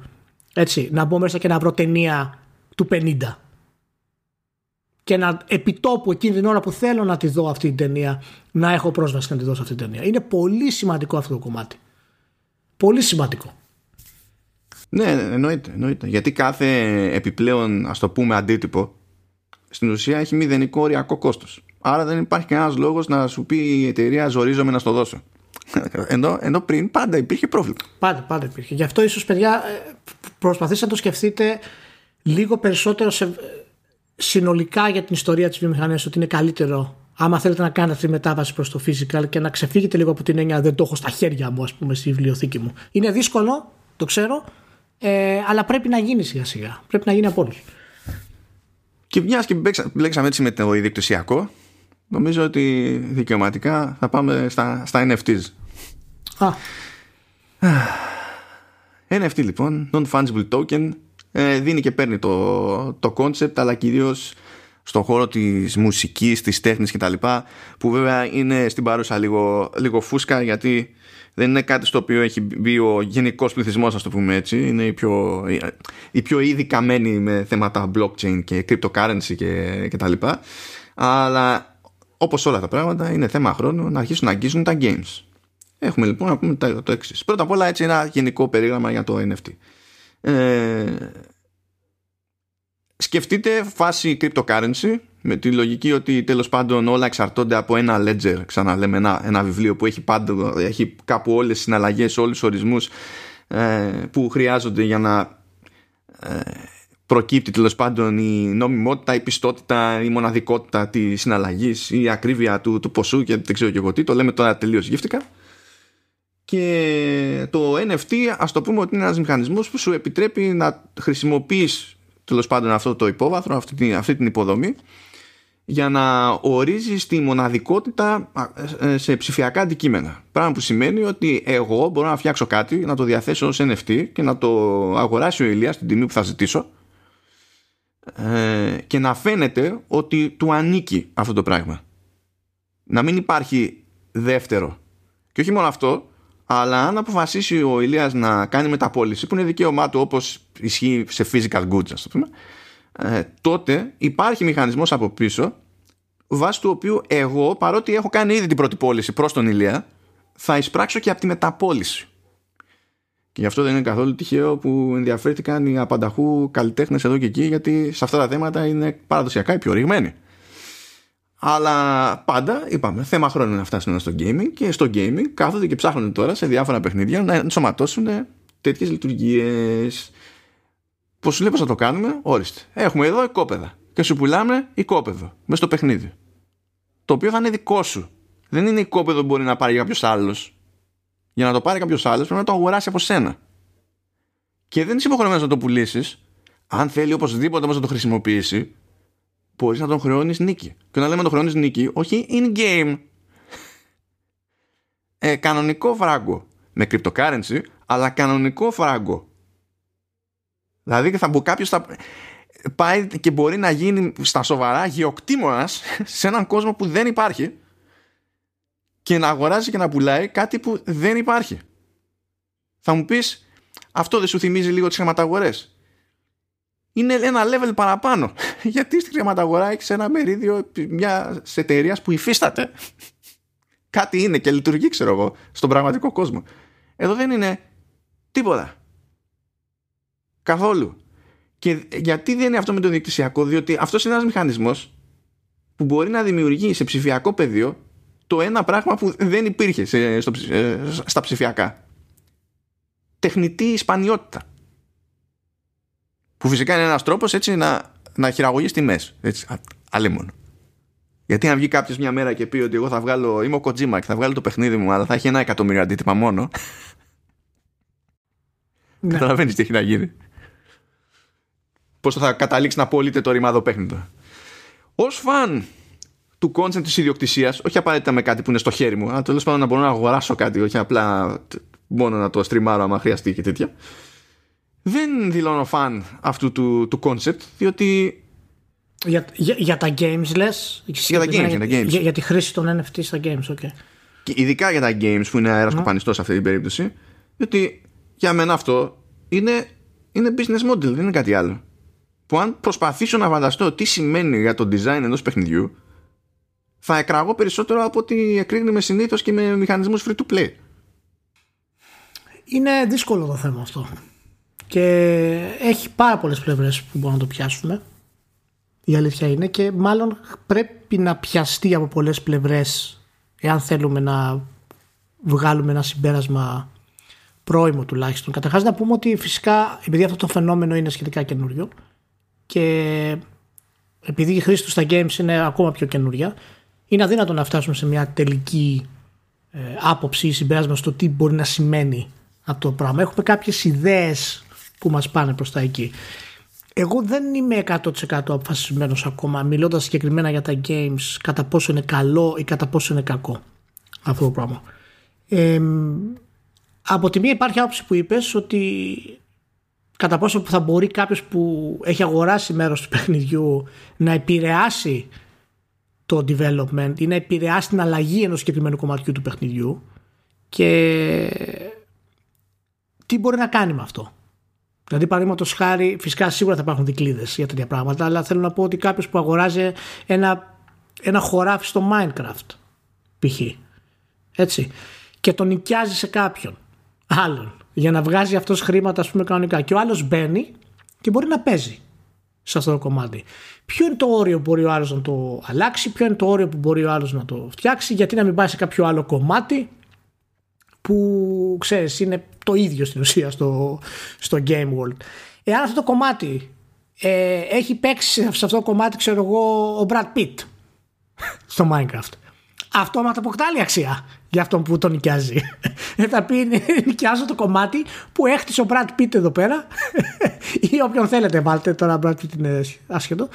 έτσι, να μπω μέσα και να βρω ταινία του 50 και να επιτόπου εκείνη την ώρα που θέλω να τη δω αυτή την ταινία να έχω πρόσβαση να τη δω σε αυτή την ταινία. Είναι πολύ σημαντικό αυτό το κομμάτι. Πολύ σημαντικό. Ναι, ναι, εννοείται, εννοείται. Γιατί κάθε επιπλέον, ας το πούμε, αντίτυπο στην ουσία έχει μηδενικό οριακό κόστος. Άρα δεν υπάρχει κανένας λόγος να σου πει η εταιρεία ζορίζομαι να στο δώσω. ενώ, ενώ πριν πάντα υπήρχε πρόβλημα. Πάντα, πάντα υπήρχε. Γι' αυτό ίσως παιδιά ε, προσπαθήστε να το σκεφτείτε λίγο περισσότερο σε, συνολικά για την ιστορία της βιομηχανίας ότι είναι καλύτερο άμα θέλετε να κάνετε αυτή τη μετάβαση προς το physical και να ξεφύγετε λίγο από την έννοια δεν το έχω στα χέρια μου ας πούμε στη βιβλιοθήκη μου. Είναι δύσκολο, το ξέρω, ε, αλλά πρέπει να γίνει σιγά σιγά. Πρέπει να γίνει από όλους. Και μιας και μπέξα- μπλέξαμε έτσι με το ιδιοκτησιακό, νομίζω ότι δικαιωματικά θα πάμε στα, στα NFTs. Α, (sighs) NFT λοιπόν, non-fungible token, ε, δίνει και παίρνει το, το concept, αλλά κυρίως στον χώρο της μουσικής, της τέχνης κτλ. Που βέβαια είναι στην παρούσα λίγο, λίγο φούσκα γιατί δεν είναι κάτι στο οποίο έχει μπει ο γενικός πληθυσμός, ας το πούμε έτσι. Είναι οι πιο, οι πιο ήδη καμένοι με θέματα blockchain και cryptocurrency και, και τα λοιπά. Αλλά όπως όλα τα πράγματα, είναι θέμα χρόνου να αρχίσουν να αγγίζουν τα games. Έχουμε λοιπόν να πούμε το, το εξής. Πρώτα απ' όλα, έτσι ένα γενικό περίγραμμα για το NFT. Ε, σκεφτείτε φάση cryptocurrency με τη λογική ότι τέλος πάντων όλα εξαρτώνται από ένα ledger ξαναλέμε ένα, ένα βιβλίο που έχει, πάντο, έχει κάπου όλες τις συναλλαγές όλους τους ορισμούς ε, που χρειάζονται για να ε, προκύπτει τέλος πάντων η νομιμότητα, η πιστότητα, η μοναδικότητα της συναλλαγής η ακρίβεια του, του ποσού και δεν ξέρω και εγώ τι. Το λέμε τώρα τελείως γύφτηκα. Και το NFT ας το πούμε ότι είναι ένας μηχανισμός που σου επιτρέπει να χρησιμοποιείς τέλος πάντων αυτό το υπόβαθρο, αυτή την, αυτή την υποδομή για να ορίζεις τη μοναδικότητα σε ψηφιακά αντικείμενα. Πράγμα που σημαίνει ότι εγώ μπορώ να φτιάξω κάτι, να το διαθέσω ως NFT και να το αγοράσει ο Ηλίας την τιμή που θα ζητήσω ε, και να φαίνεται ότι του ανήκει αυτό το πράγμα. Να μην υπάρχει δεύτερο. Και όχι μόνο αυτό, αλλά αν αποφασίσει ο Ηλίας να κάνει μεταπόληση που είναι δικαίωμά του όπως ισχύει σε physical goods ας το πούμε ε, τότε υπάρχει μηχανισμός από πίσω βάσει του οποίου εγώ παρότι έχω κάνει ήδη την πρώτη πώληση προς τον Ηλία θα εισπράξω και από τη μεταπόληση και γι' αυτό δεν είναι καθόλου τυχαίο που ενδιαφέρθηκαν οι απανταχού καλλιτέχνες εδώ και εκεί γιατί σε αυτά τα θέματα είναι παραδοσιακά οι πιο ρηγμένοι αλλά πάντα, είπαμε, θέμα χρόνου να φτάσουν στο gaming και στο gaming κάθονται και ψάχνουν τώρα σε διάφορα παιχνίδια να ενσωματώσουν τέτοιες λειτουργίες. Πώς σου λέει πώς θα το κάνουμε, όριστε. Έχουμε εδώ οικόπεδα και σου πουλάμε οικόπεδο μέσα στο παιχνίδι. Το οποίο θα είναι δικό σου. Δεν είναι οικόπεδο που μπορεί να πάρει κάποιος άλλος. Για να το πάρει κάποιος άλλος πρέπει να το αγοράσει από σένα. και δεν είσαι υποχρεωμένος να το πουλήσεις, αν θέλει οπωσδήποτε όμως να το χρησιμοποιήσει, μπορείς να τον χρεώνεις νίκη. Και να λέμε να τον χρεώνεις νίκη, όχι in-game. Ε, κανονικό φράγκο. Με cryptocurrency, αλλά κανονικό φράγκο. Δηλαδή θα κάποιος θα πάει και μπορεί να γίνει στα σοβαρά γεωκτήμονας σε έναν κόσμο που δεν υπάρχει και να αγοράζει και να πουλάει κάτι που δεν υπάρχει. Θα μου πεις αυτό δεν σου θυμίζει λίγο τις χρηματαγορές; Είναι ένα level παραπάνω. (laughs) Γιατί στη χρηματαγορά έχεις ένα μερίδιο μια εταιρείας που υφίσταται. (laughs) Κάτι είναι και λειτουργεί, ξέρω εγώ, στον πραγματικό κόσμο. Εδώ δεν είναι τίποτα. Καθόλου. Και γιατί δεν είναι αυτό με το διεκτησιακό, διότι αυτός είναι ένας μηχανισμός που μπορεί να δημιουργεί σε ψηφιακό πεδίο το ένα πράγμα που δεν υπήρχε σε, στο, ε, στα ψηφιακά. Τεχνητή ισπανιότητα. Που φυσικά είναι ένας τρόπος έτσι να, να χειραγωγείς τιμές. Έτσι, αλίμον. Γιατί αν βγει κάποιος μια μέρα και πει ότι εγώ θα βγάλω, είμαι ο Kojima και θα βγάλω το παιχνίδι μου, αλλά θα έχει ένα εκατομμύριο αντίτυπα μόνο. Ναι. Καταλαβαίνεις τι έχει να γίνει. Πώς θα καταλήξει να πωλείται το ρημάδο παιχνίδι. Ω φαν του concept της ιδιοκτησίας, όχι απαραίτητα με κάτι που είναι στο χέρι μου, αλλά τέλος πάντων να μπορώ να αγοράσω κάτι, όχι απλά μόνο να το στριμάρω άμα χρειαστεί και τέτοια. Δεν δηλώνω φαν αυτού του, του concept, διότι. Για, για, για τα games λες; Για τα games, για, τα games. Για, για, τη χρήση των NFT στα games, ok. Και ειδικά για τα games που είναι αέρας στο πανιστό σε αυτή την περίπτωση, διότι για μένα αυτό είναι, είναι business model, δεν είναι κάτι άλλο. Που αν προσπαθήσω να φανταστώ τι σημαίνει για το design ενός παιχνιδιού, θα εκραγώ περισσότερο από ότι εκρήγνουμε συνήθως και με μηχανισμούς free to play. Είναι δύσκολο το θέμα αυτό. Και έχει πάρα πολλές πλευρές που μπορούμε να το πιάσουμε. Η αλήθεια είναι και μάλλον πρέπει να πιαστεί από πολλές πλευρές εάν θέλουμε να βγάλουμε ένα συμπέρασμα πρόημο τουλάχιστον. Καταρχάς να πούμε ότι φυσικά επειδή αυτό το φαινόμενο είναι σχετικά καινούριο και επειδή η χρήση του στα games είναι ακόμα πιο καινούρια είναι αδύνατο να φτάσουμε σε μια τελική ε, άποψη ή συμπέρασμα στο τι μπορεί να σημαίνει αυτό το πράγμα. Έχουμε κάποιες ιδέες που μας πάνε προς τα εκεί. Εγώ δεν είμαι 100% αποφασισμένος ακόμα μιλώντας συγκεκριμένα για τα games κατά πόσο είναι καλό ή κατά πόσο είναι κακό αυτό το πράγμα. Ε, από τη μία υπάρχει άποψη που είπες ότι κατά πόσο θα μπορεί κάποιος που έχει αγοράσει μέρος του παιχνιδιού να επηρεάσει το development ή να επηρεάσει την αλλαγή ενός συγκεκριμένου κομματιού του παιχνιδιού και τι μπορεί να κάνει με αυτό. Δηλαδή, παραδείγματος χάρη, φυσικά σίγουρα θα υπάρχουν δικλείδες για τέτοια πράγματα, αλλά θέλω να πω ότι κάποιος που αγοράζει ένα, ένα χωράφι στο Minecraft, π.χ. Έτσι, και τον νοικιάζει σε κάποιον άλλον για να βγάζει αυτός χρήματα, ας πούμε, κανονικά. Και ο άλλος μπαίνει και μπορεί να παίζει σε αυτό το κομμάτι. Ποιο είναι το όριο που μπορεί ο άλλος να το αλλάξει, ποιο είναι το όριο που μπορεί ο άλλος να το φτιάξει, γιατί να μην πάει σε κάποιο άλλο κομμάτι που ξέρεις είναι το ίδιο στην ουσία στο, στο game world. Εάν αυτό το κομμάτι ε, έχει παίξει σε αυτό το κομμάτι ξέρω εγώ ο Brad Pitt στο Minecraft αυτόματα αποκτά άλλη αξία για αυτόν που τον νοικιάζει. Ε, θα πει νοικιάζω το κομμάτι που έχτισε ο Brad Pitt εδώ πέρα (laughs) ή όποιον θέλετε βάλτε τώρα Brad Pitt είναι άσχετο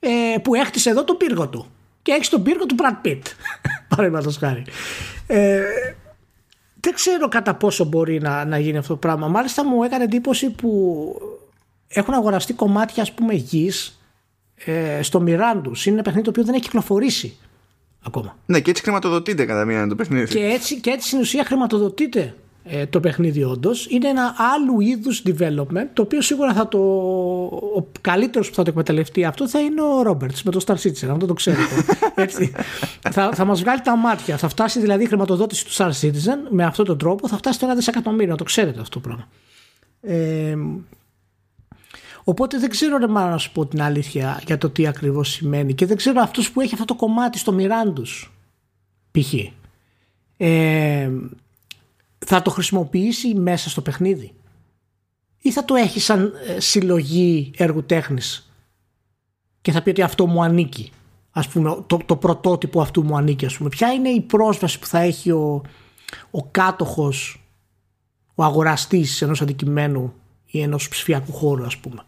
ε, που έχτισε εδώ το πύργο του και έχεις τον πύργο του Brad Pitt (laughs) παραδείγματος χάρη. Ε, δεν ξέρω κατά πόσο μπορεί να, να γίνει αυτό το πράγμα. Μάλιστα μου έκανε εντύπωση που έχουν αγοραστεί κομμάτια ας πούμε γης ε, στο Μιράντου. Είναι ένα παιχνίδι το οποίο δεν έχει κυκλοφορήσει ακόμα. Ναι, και έτσι χρηματοδοτείται κατά μία το παιχνίδι. Και έτσι, και έτσι στην ουσία χρηματοδοτείται ε, το παιχνίδι όντως. Είναι ένα άλλου είδους development το οποίο σίγουρα θα το. Ο καλύτερος που θα το εκμεταλλευτεί αυτό θα είναι ο Ρόμπερτ με το Star Citizen, αν δεν το ξέρετε. (laughs) Έτσι. θα θα μας βγάλει τα μάτια. Θα φτάσει δηλαδή η χρηματοδότηση του Star Citizen με αυτόν τον τρόπο, θα φτάσει το ένα δισεκατομμύριο. Να το ξέρετε αυτό το πράγμα. Ε, Οπότε δεν ξέρω ρε να σου πω την αλήθεια για το τι ακριβώς σημαίνει και δεν ξέρω αυτός που έχει αυτό το κομμάτι στο Μιράντους π.χ. Ε, θα το χρησιμοποιήσει μέσα στο παιχνίδι; Ή θα το έχει σαν ε, συλλογή έργου τέχνης και θα πει ότι αυτό μου ανήκει; Ας πούμε το, το πρωτότυπο αυτού μου ανήκει ας πούμε ποια είναι η πρόσβαση που θα έχει ο, ο κάτοχος ο αγοραστής ενός αντικειμένου ή ενός ψηφιακού χώρου, ας πούμε.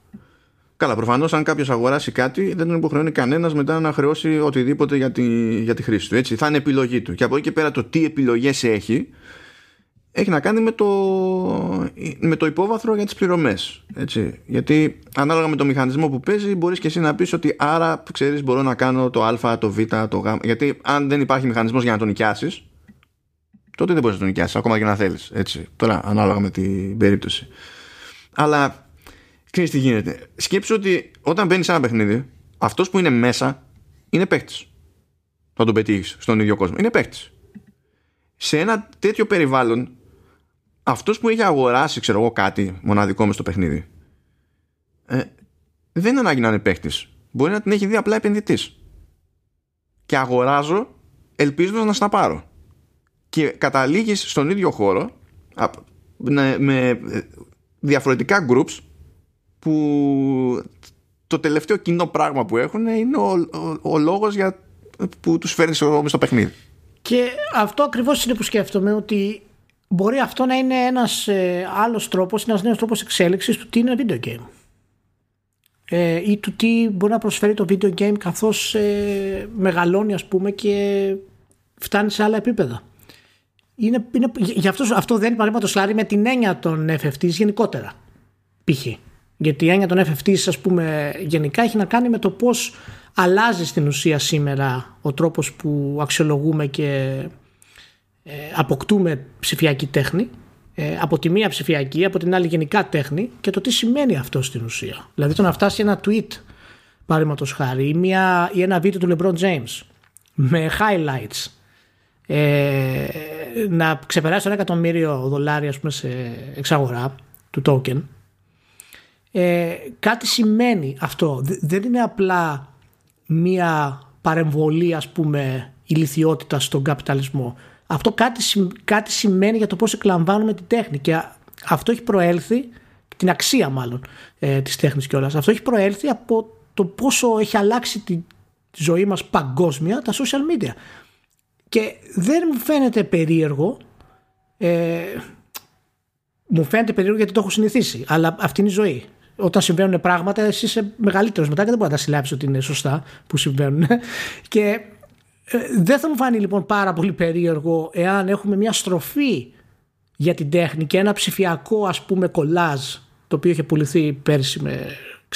Καλά, προφανώς αν κάποιος αγοράσει κάτι, δεν τον υποχρεώνει κανένας μετά να χρεώσει οτιδήποτε για τη, για τη χρήση του. Έτσι. Θα είναι επιλογή του. Και από εκεί και πέρα το τι επιλογές έχει, έχει να κάνει με το, με το υπόβαθρο για τις πληρωμές έτσι. γιατί ανάλογα με το μηχανισμό που παίζει μπορείς και εσύ να πεις ότι άρα ξέρεις μπορώ να κάνω το α, το β, το γ γιατί αν δεν υπάρχει μηχανισμός για να τον νοικιάσεις τότε δεν μπορείς να τον νοικιάσεις ακόμα και να θέλεις έτσι. τώρα ανάλογα με την περίπτωση αλλά ξέρεις τι γίνεται. Σκέψου ότι όταν μπαίνεις σε ένα παιχνίδι αυτός που είναι μέσα είναι παίχτης θα τον πετύχεις στον ίδιο κόσμο. Είναι παίχτης σε ένα τέτοιο περιβάλλον αυτός που έχει αγοράσει ξέρω εγώ κάτι μοναδικό μες στο παιχνίδι ε, δεν είναι ανάγκη να είναι παίχτης μπορεί να την έχει δει απλά επενδυτής. Και αγοράζω ελπίζοντας να στα πάρω και καταλήγεις στον ίδιο χώρο με διαφορετικά groups που το τελευταίο κοινό πράγμα που έχουν είναι ο, ο, ο λόγος για, που τους φέρνεις στο παιχνίδι και αυτό ακριβώς είναι που σκέφτομαι ότι μπορεί αυτό να είναι ένας ε, άλλος τρόπος, ένας νέος τρόπος εξέλιξης του τι είναι ένα video game. Ε, ή του τι μπορεί να προσφέρει το video game καθώς ε, μεγαλώνει ας πούμε και φτάνει σε άλλα επίπεδα. Είναι, είναι, γι' αυτός, αυτό δεν είναι παραδείγματος χάρη με την έννοια των FFTs γενικότερα. Π.χ. Γιατί η έννοια των FFTs ας πούμε γενικά έχει να κάνει με το πώς αλλάζει στην ουσία σήμερα ο τρόπος που αξιολογούμε και ε, αποκτούμε ψηφιακή τέχνη ε, από τη μία ψηφιακή, από την άλλη γενικά τέχνη και το τι σημαίνει αυτό στην ουσία. Δηλαδή το να φτάσει ένα tweet παραδείγματος χάρη ή, μια, ή ένα βίντεο του LeBron James με highlights ε, να ξεπεράσει ένα εκατομμύριο δολάρια πούμε, σε εξαγορά του token. Ε, κάτι σημαίνει αυτό. Δεν είναι απλά μία παρεμβολή ας πούμε ηλικιότητα στον καπιταλισμό. Αυτό κάτι, κάτι σημαίνει για το πώς εκλαμβάνουμε την τέχνη. Και αυτό έχει προέλθει, την αξία μάλλον ε, της τέχνης κιόλας, αυτό έχει προέλθει από το πόσο έχει αλλάξει τη, ζωή μας παγκόσμια τα social media. Και δεν μου φαίνεται περίεργο, ε, μου φαίνεται περίεργο γιατί το έχω συνηθίσει, αλλά αυτή είναι η ζωή. Όταν συμβαίνουν πράγματα, εσύ είσαι μεγαλύτερος μετά και δεν μπορεί να τα συλλάβεις ότι είναι σωστά που συμβαίνουν. (laughs) Και ε, δεν θα μου φάνει λοιπόν πάρα πολύ περίεργο εάν έχουμε μια στροφή για την τέχνη και ένα ψηφιακό ας πούμε κολάζ το οποίο είχε πουληθεί πέρσι με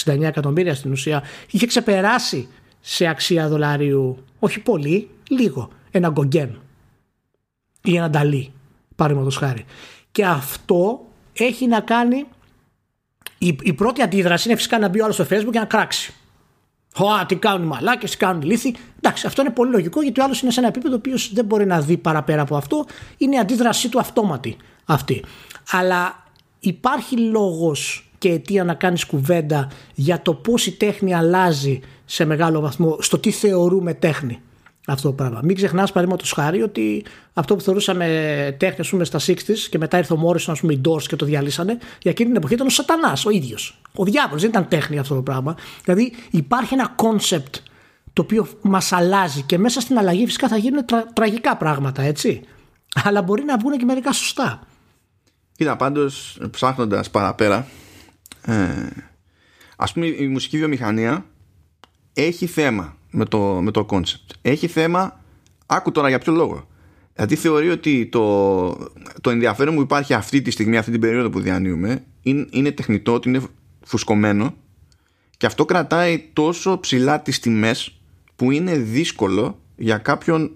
69 εκατομμύρια στην ουσία είχε ξεπεράσει σε αξία δολάριου όχι πολύ, λίγο ένα γκογκέν ή ένα νταλί παραδείγματος χάρη και αυτό έχει να κάνει η, η πρώτη αντίδραση είναι φυσικά να μπει ο άλλος στο facebook και να κράξει Χωά, τι κάνουν οι μαλάκες, τι κάνουν οι λύθοι. Εντάξει, αυτό είναι πολύ λογικό γιατί ο άλλος είναι σε ένα επίπεδο οποίος δεν μπορεί να δει παραπέρα από αυτό. Είναι η αντίδρασή του αυτόματη αυτή. Αλλά υπάρχει λόγος και αιτία να κάνεις κουβέντα για το πώς η τέχνη αλλάζει σε μεγάλο βαθμό στο τι θεωρούμε τέχνη αυτό το πράγμα. Μην ξεχνάς, παραδείγματος χάρη, ότι αυτό που θεωρούσαμε τέχνη πούμε, στα 60 και μετά ήρθε ο Μόρισον, ας πούμε, οι Doors και το διαλύσανε, για εκείνη την εποχή ήταν ο Σατανάς ο ίδιος. Ο διάβολος, δεν ήταν τέχνη αυτό το πράγμα. Δηλαδή υπάρχει ένα concept το οποίο μας αλλάζει και μέσα στην αλλαγή φυσικά θα γίνουν τρα, τραγικά πράγματα, έτσι. Αλλά μπορεί να βγουν και μερικά σωστά. Κοίτα, πάντως ψάχνοντας παραπέρα, ε, ας πούμε η μουσική βιομηχανία έχει θέμα με το, με το concept. Έχει θέμα, άκου τώρα για ποιο λόγο. Γιατί θεωρεί ότι το, το ενδιαφέρον που υπάρχει αυτή τη στιγμή, αυτή την περίοδο που διανύουμε, είναι, είναι τεχνητό, ότι είναι φουσκωμένο και αυτό κρατάει τόσο ψηλά τις τιμές που είναι δύσκολο για κάποιον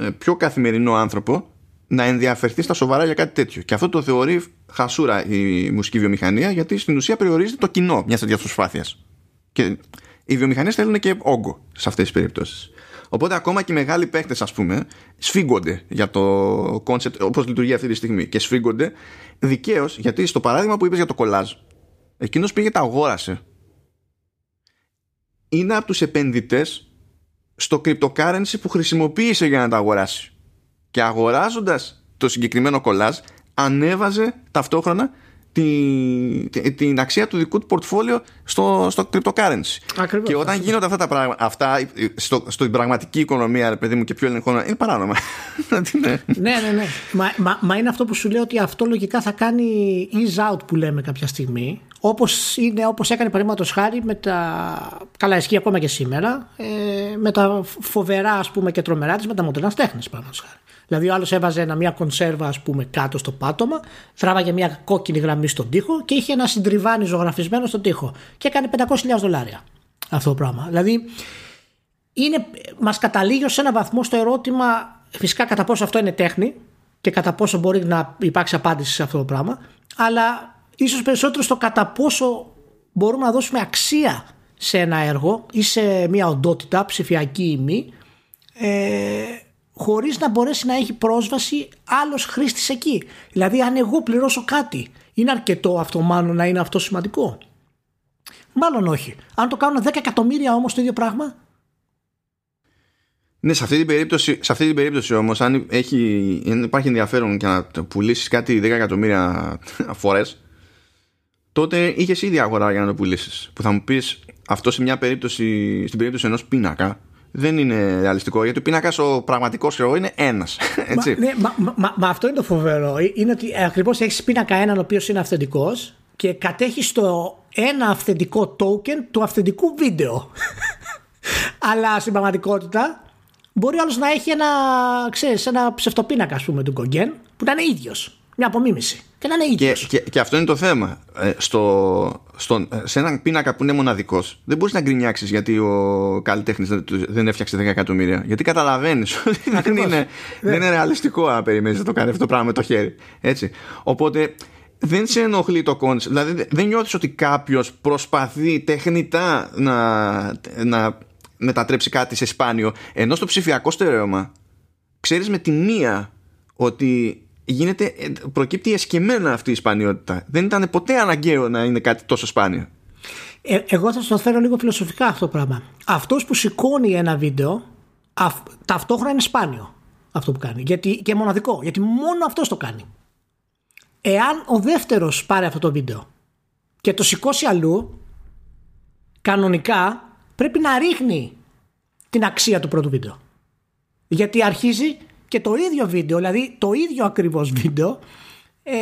ε, πιο καθημερινό άνθρωπο να ενδιαφερθεί στα σοβαρά για κάτι τέτοιο. Και αυτό το θεωρεί χασούρα η μουσική βιομηχανία γιατί στην ουσία περιορίζεται το κοινό μιας τέτοιας προσπάθειας. Και οι βιομηχανίες θέλουν και όγκο σε αυτές τις περιπτώσεις. Οπότε ακόμα και οι μεγάλοι παίχτες, ας πούμε, σφίγγονται για το concept όπως λειτουργεί αυτή τη στιγμή. Και σφίγγονται δικαίως γιατί στο παράδειγμα που είπες για το κολάζ, εκείνος πήγε τα αγόρασε. Είναι από τους επενδυτές στο cryptocurrency που χρησιμοποίησε για να τα αγοράσει. Και αγοράζοντας το συγκεκριμένο κολάζ, ανέβαζε ταυτόχρονα την, την αξία του δικού του πορτφόλιο στο, στο cryptocurrency. και όταν γίνονται αυτά τα πράγματα, αυτά στο, στην πραγματική οικονομία, παιδί μου, και πιο ελεγχόμενα, είναι παράνομα. (laughs) ναι, ναι, ναι. Μα, μα, μα, είναι αυτό που σου λέω ότι αυτό λογικά θα κάνει ease out που λέμε κάποια στιγμή, όπως, είναι, όπως έκανε παραδείγματος χάρη με τα καλά ισχύει ακόμα και σήμερα ε, με τα φοβερά ας πούμε και τρομερά της με τα μοντέρνα τέχνης παραδείγματος χάρη Δηλαδή ο άλλος έβαζε ένα, μια κονσέρβα ας πούμε κάτω στο πάτωμα, τράβαγε μια κόκκινη γραμμή στον τοίχο και είχε ένα συντριβάνι ζωγραφισμένο στον τοίχο και έκανε 500.000 δολάρια αυτό το πράγμα. Δηλαδή είναι, μας καταλήγει σε ένα βαθμό στο ερώτημα φυσικά κατά πόσο αυτό είναι τέχνη και κατά πόσο μπορεί να υπάρξει απάντηση σε αυτό το πράγμα αλλά ίσως περισσότερο στο κατά πόσο μπορούμε να δώσουμε αξία σε ένα έργο ή σε μια οντότητα ψηφιακή ή μη ε, χωρίς να μπορέσει να έχει πρόσβαση άλλος χρήστης εκεί. Δηλαδή αν εγώ πληρώσω κάτι, είναι αρκετό αυτό μάλλον να είναι αυτό σημαντικό; Μάλλον όχι. Αν το κάνουν 10 εκατομμύρια όμως το ίδιο πράγμα; Ναι, σε αυτή την περίπτωση, σε αυτή την περίπτωση όμως αν, έχει, υπάρχει ενδιαφέρον και να πουλήσεις κάτι 10 εκατομμύρια φορές τότε είχες ήδη αγορά για να το πουλήσεις. Που θα μου πεις αυτό σε μια περίπτωση, στην περίπτωση ενός πίνακα δεν είναι ρεαλιστικό γιατί ο πίνακας ο πραγματικός ξέρω είναι ένας. Μα, ναι, μα, μα, μα, αυτό είναι το φοβερό. Ε, είναι ότι ακριβώς έχεις πίνακα έναν ο οποίος είναι αυθεντικός και κατέχεις το ένα αυθεντικό token του αυθεντικού βίντεο. (laughs) Αλλά στην πραγματικότητα μπορεί άλλος να έχει ένα, ξέρεις, ένα ψευτοπίνακα ας πούμε, του Γκογκέν που να είναι ίδιος. Μια απομίμηση. Και να είναι ίδιος. Και, και, και, αυτό είναι το θέμα. Ε, στο, στο, σε έναν πίνακα που είναι μοναδικός, δεν μπορείς να γκρινιάξεις γιατί ο καλλιτέχνης δεν έφτιαξε 10 εκατομμύρια. Γιατί καταλαβαίνεις (laughs) ότι δεν είναι, ναι. δεν είναι ρεαλιστικό να περιμένεις να το κάνει αυτό το πράγμα με το χέρι. Έτσι. Οπότε δεν σε ενοχλεί το concept. Δηλαδή δεν νιώθεις ότι κάποιος προσπαθεί τεχνητά να, να μετατρέψει κάτι σε σπάνιο. Ενώ στο ψηφιακό στερέωμα ξέρεις με τη μία ότι γίνεται, ε, προκύπτει εσκεμμένα αυτή η σπανιότητα. Δεν ήταν ποτέ αναγκαίο να είναι κάτι τόσο σπάνιο. Ε, εγώ θα το φέρω λίγο φιλοσοφικά αυτό το πράγμα. Αυτός που σηκώνει ένα βίντεο, αυ, ταυτόχρονα είναι σπάνιο αυτό που κάνει. Γιατί, και μοναδικό. Γιατί μόνο αυτός το κάνει. Εάν ο δεύτερος πάρει αυτό το βίντεο και το σηκώσει αλλού, κανονικά πρέπει να ρίχνει την αξία του πρώτου βίντεο. Γιατί αρχίζει και το ίδιο βίντεο, δηλαδή το ίδιο ακριβώς βίντεο ε,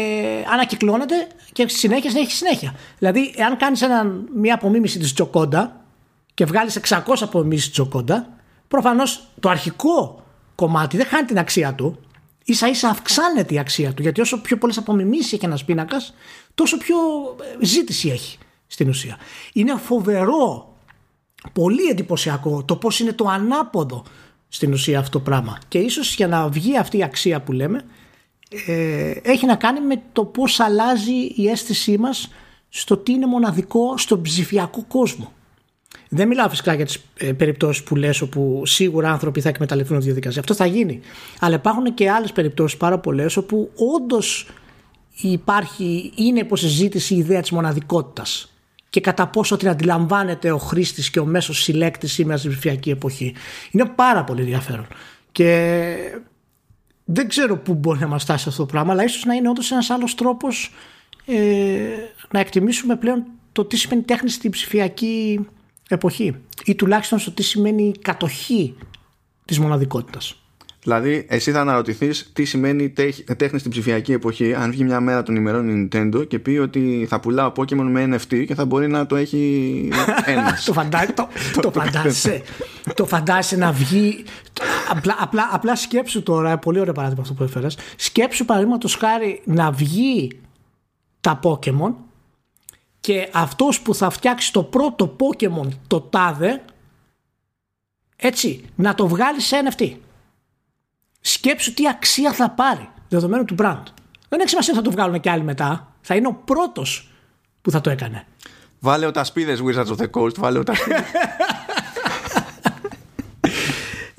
ανακυκλώνεται και συνέχεια έχει συνέχεια. Δηλαδή, εάν κάνεις μια απομίμηση της Τζοκόντα και βγάλεις 600 απομιμήσεις της Τζοκόντα, προφανώς το αρχικό κομμάτι δεν χάνει την αξία του, ίσα ίσα αυξάνεται η αξία του, γιατί όσο πιο πολλές απομιμήσεις έχει ένας πίνακας, τόσο πιο ε, ζήτηση έχει στην ουσία. Είναι φοβερό, πολύ εντυπωσιακό το πώς είναι το ανάποδο στην ουσία αυτό το πράγμα. Και ίσως για να βγει αυτή η αξία που λέμε ε, έχει να κάνει με το πώς αλλάζει η αίσθησή μας στο τι είναι μοναδικό στον ψηφιακό κόσμο. Δεν μιλάω φυσικά για τις ε, περιπτώσεις που λες όπου σίγουρα άνθρωποι θα εκμεταλλευτούν τη διαδικασία. Αυτό θα γίνει. Αλλά υπάρχουν και άλλες περιπτώσεις πάρα πολλές όπου όντως υπάρχει, είναι υποσυζήτηση η ιδέα της μοναδικότητας και κατά πόσο την αντιλαμβάνεται ο χρήστης και ο μέσος συλλέκτης σήμερα στην ψηφιακή εποχή. Είναι πάρα πολύ ενδιαφέρον. Και δεν ξέρω πού μπορεί να μας φτάσει αυτό το πράγμα, αλλά ίσως να είναι όντως ένας άλλος τρόπος ε, να εκτιμήσουμε πλέον το τι σημαίνει τέχνη στην ψηφιακή εποχή ή τουλάχιστον στο τι σημαίνει κατοχή της μοναδικότητας. Δηλαδή, εσύ θα αναρωτηθείς τι σημαίνει τέχνη στην ψηφιακή εποχή, αν βγει μια μέρα των ημερών η Nintendo και πει ότι θα πουλάω Pokémon με NFT και θα μπορεί να το έχει (laughs) ένας. το, φαντά, το, το, φαντάσαι. (laughs) το φαντάσαι να βγει. Απλά, απλά, απλά σκέψου τώρα, πολύ ωραίο παράδειγμα αυτό που έφερες. Σκέψου παραδείγματος χάρη να βγει τα Pokémon και αυτός που θα φτιάξει το πρώτο Pokémon το τάδε έτσι να το βγάλει σε NFT σκέψου τι αξία θα πάρει δεδομένου του brand. Δεν έχει σημασία θα το βγάλουν και άλλοι μετά. Θα είναι ο πρώτος που θα το έκανε. Βάλε ο τασπίδες Wizards of the Coast, βάλε ο τασπίδες. (laughs)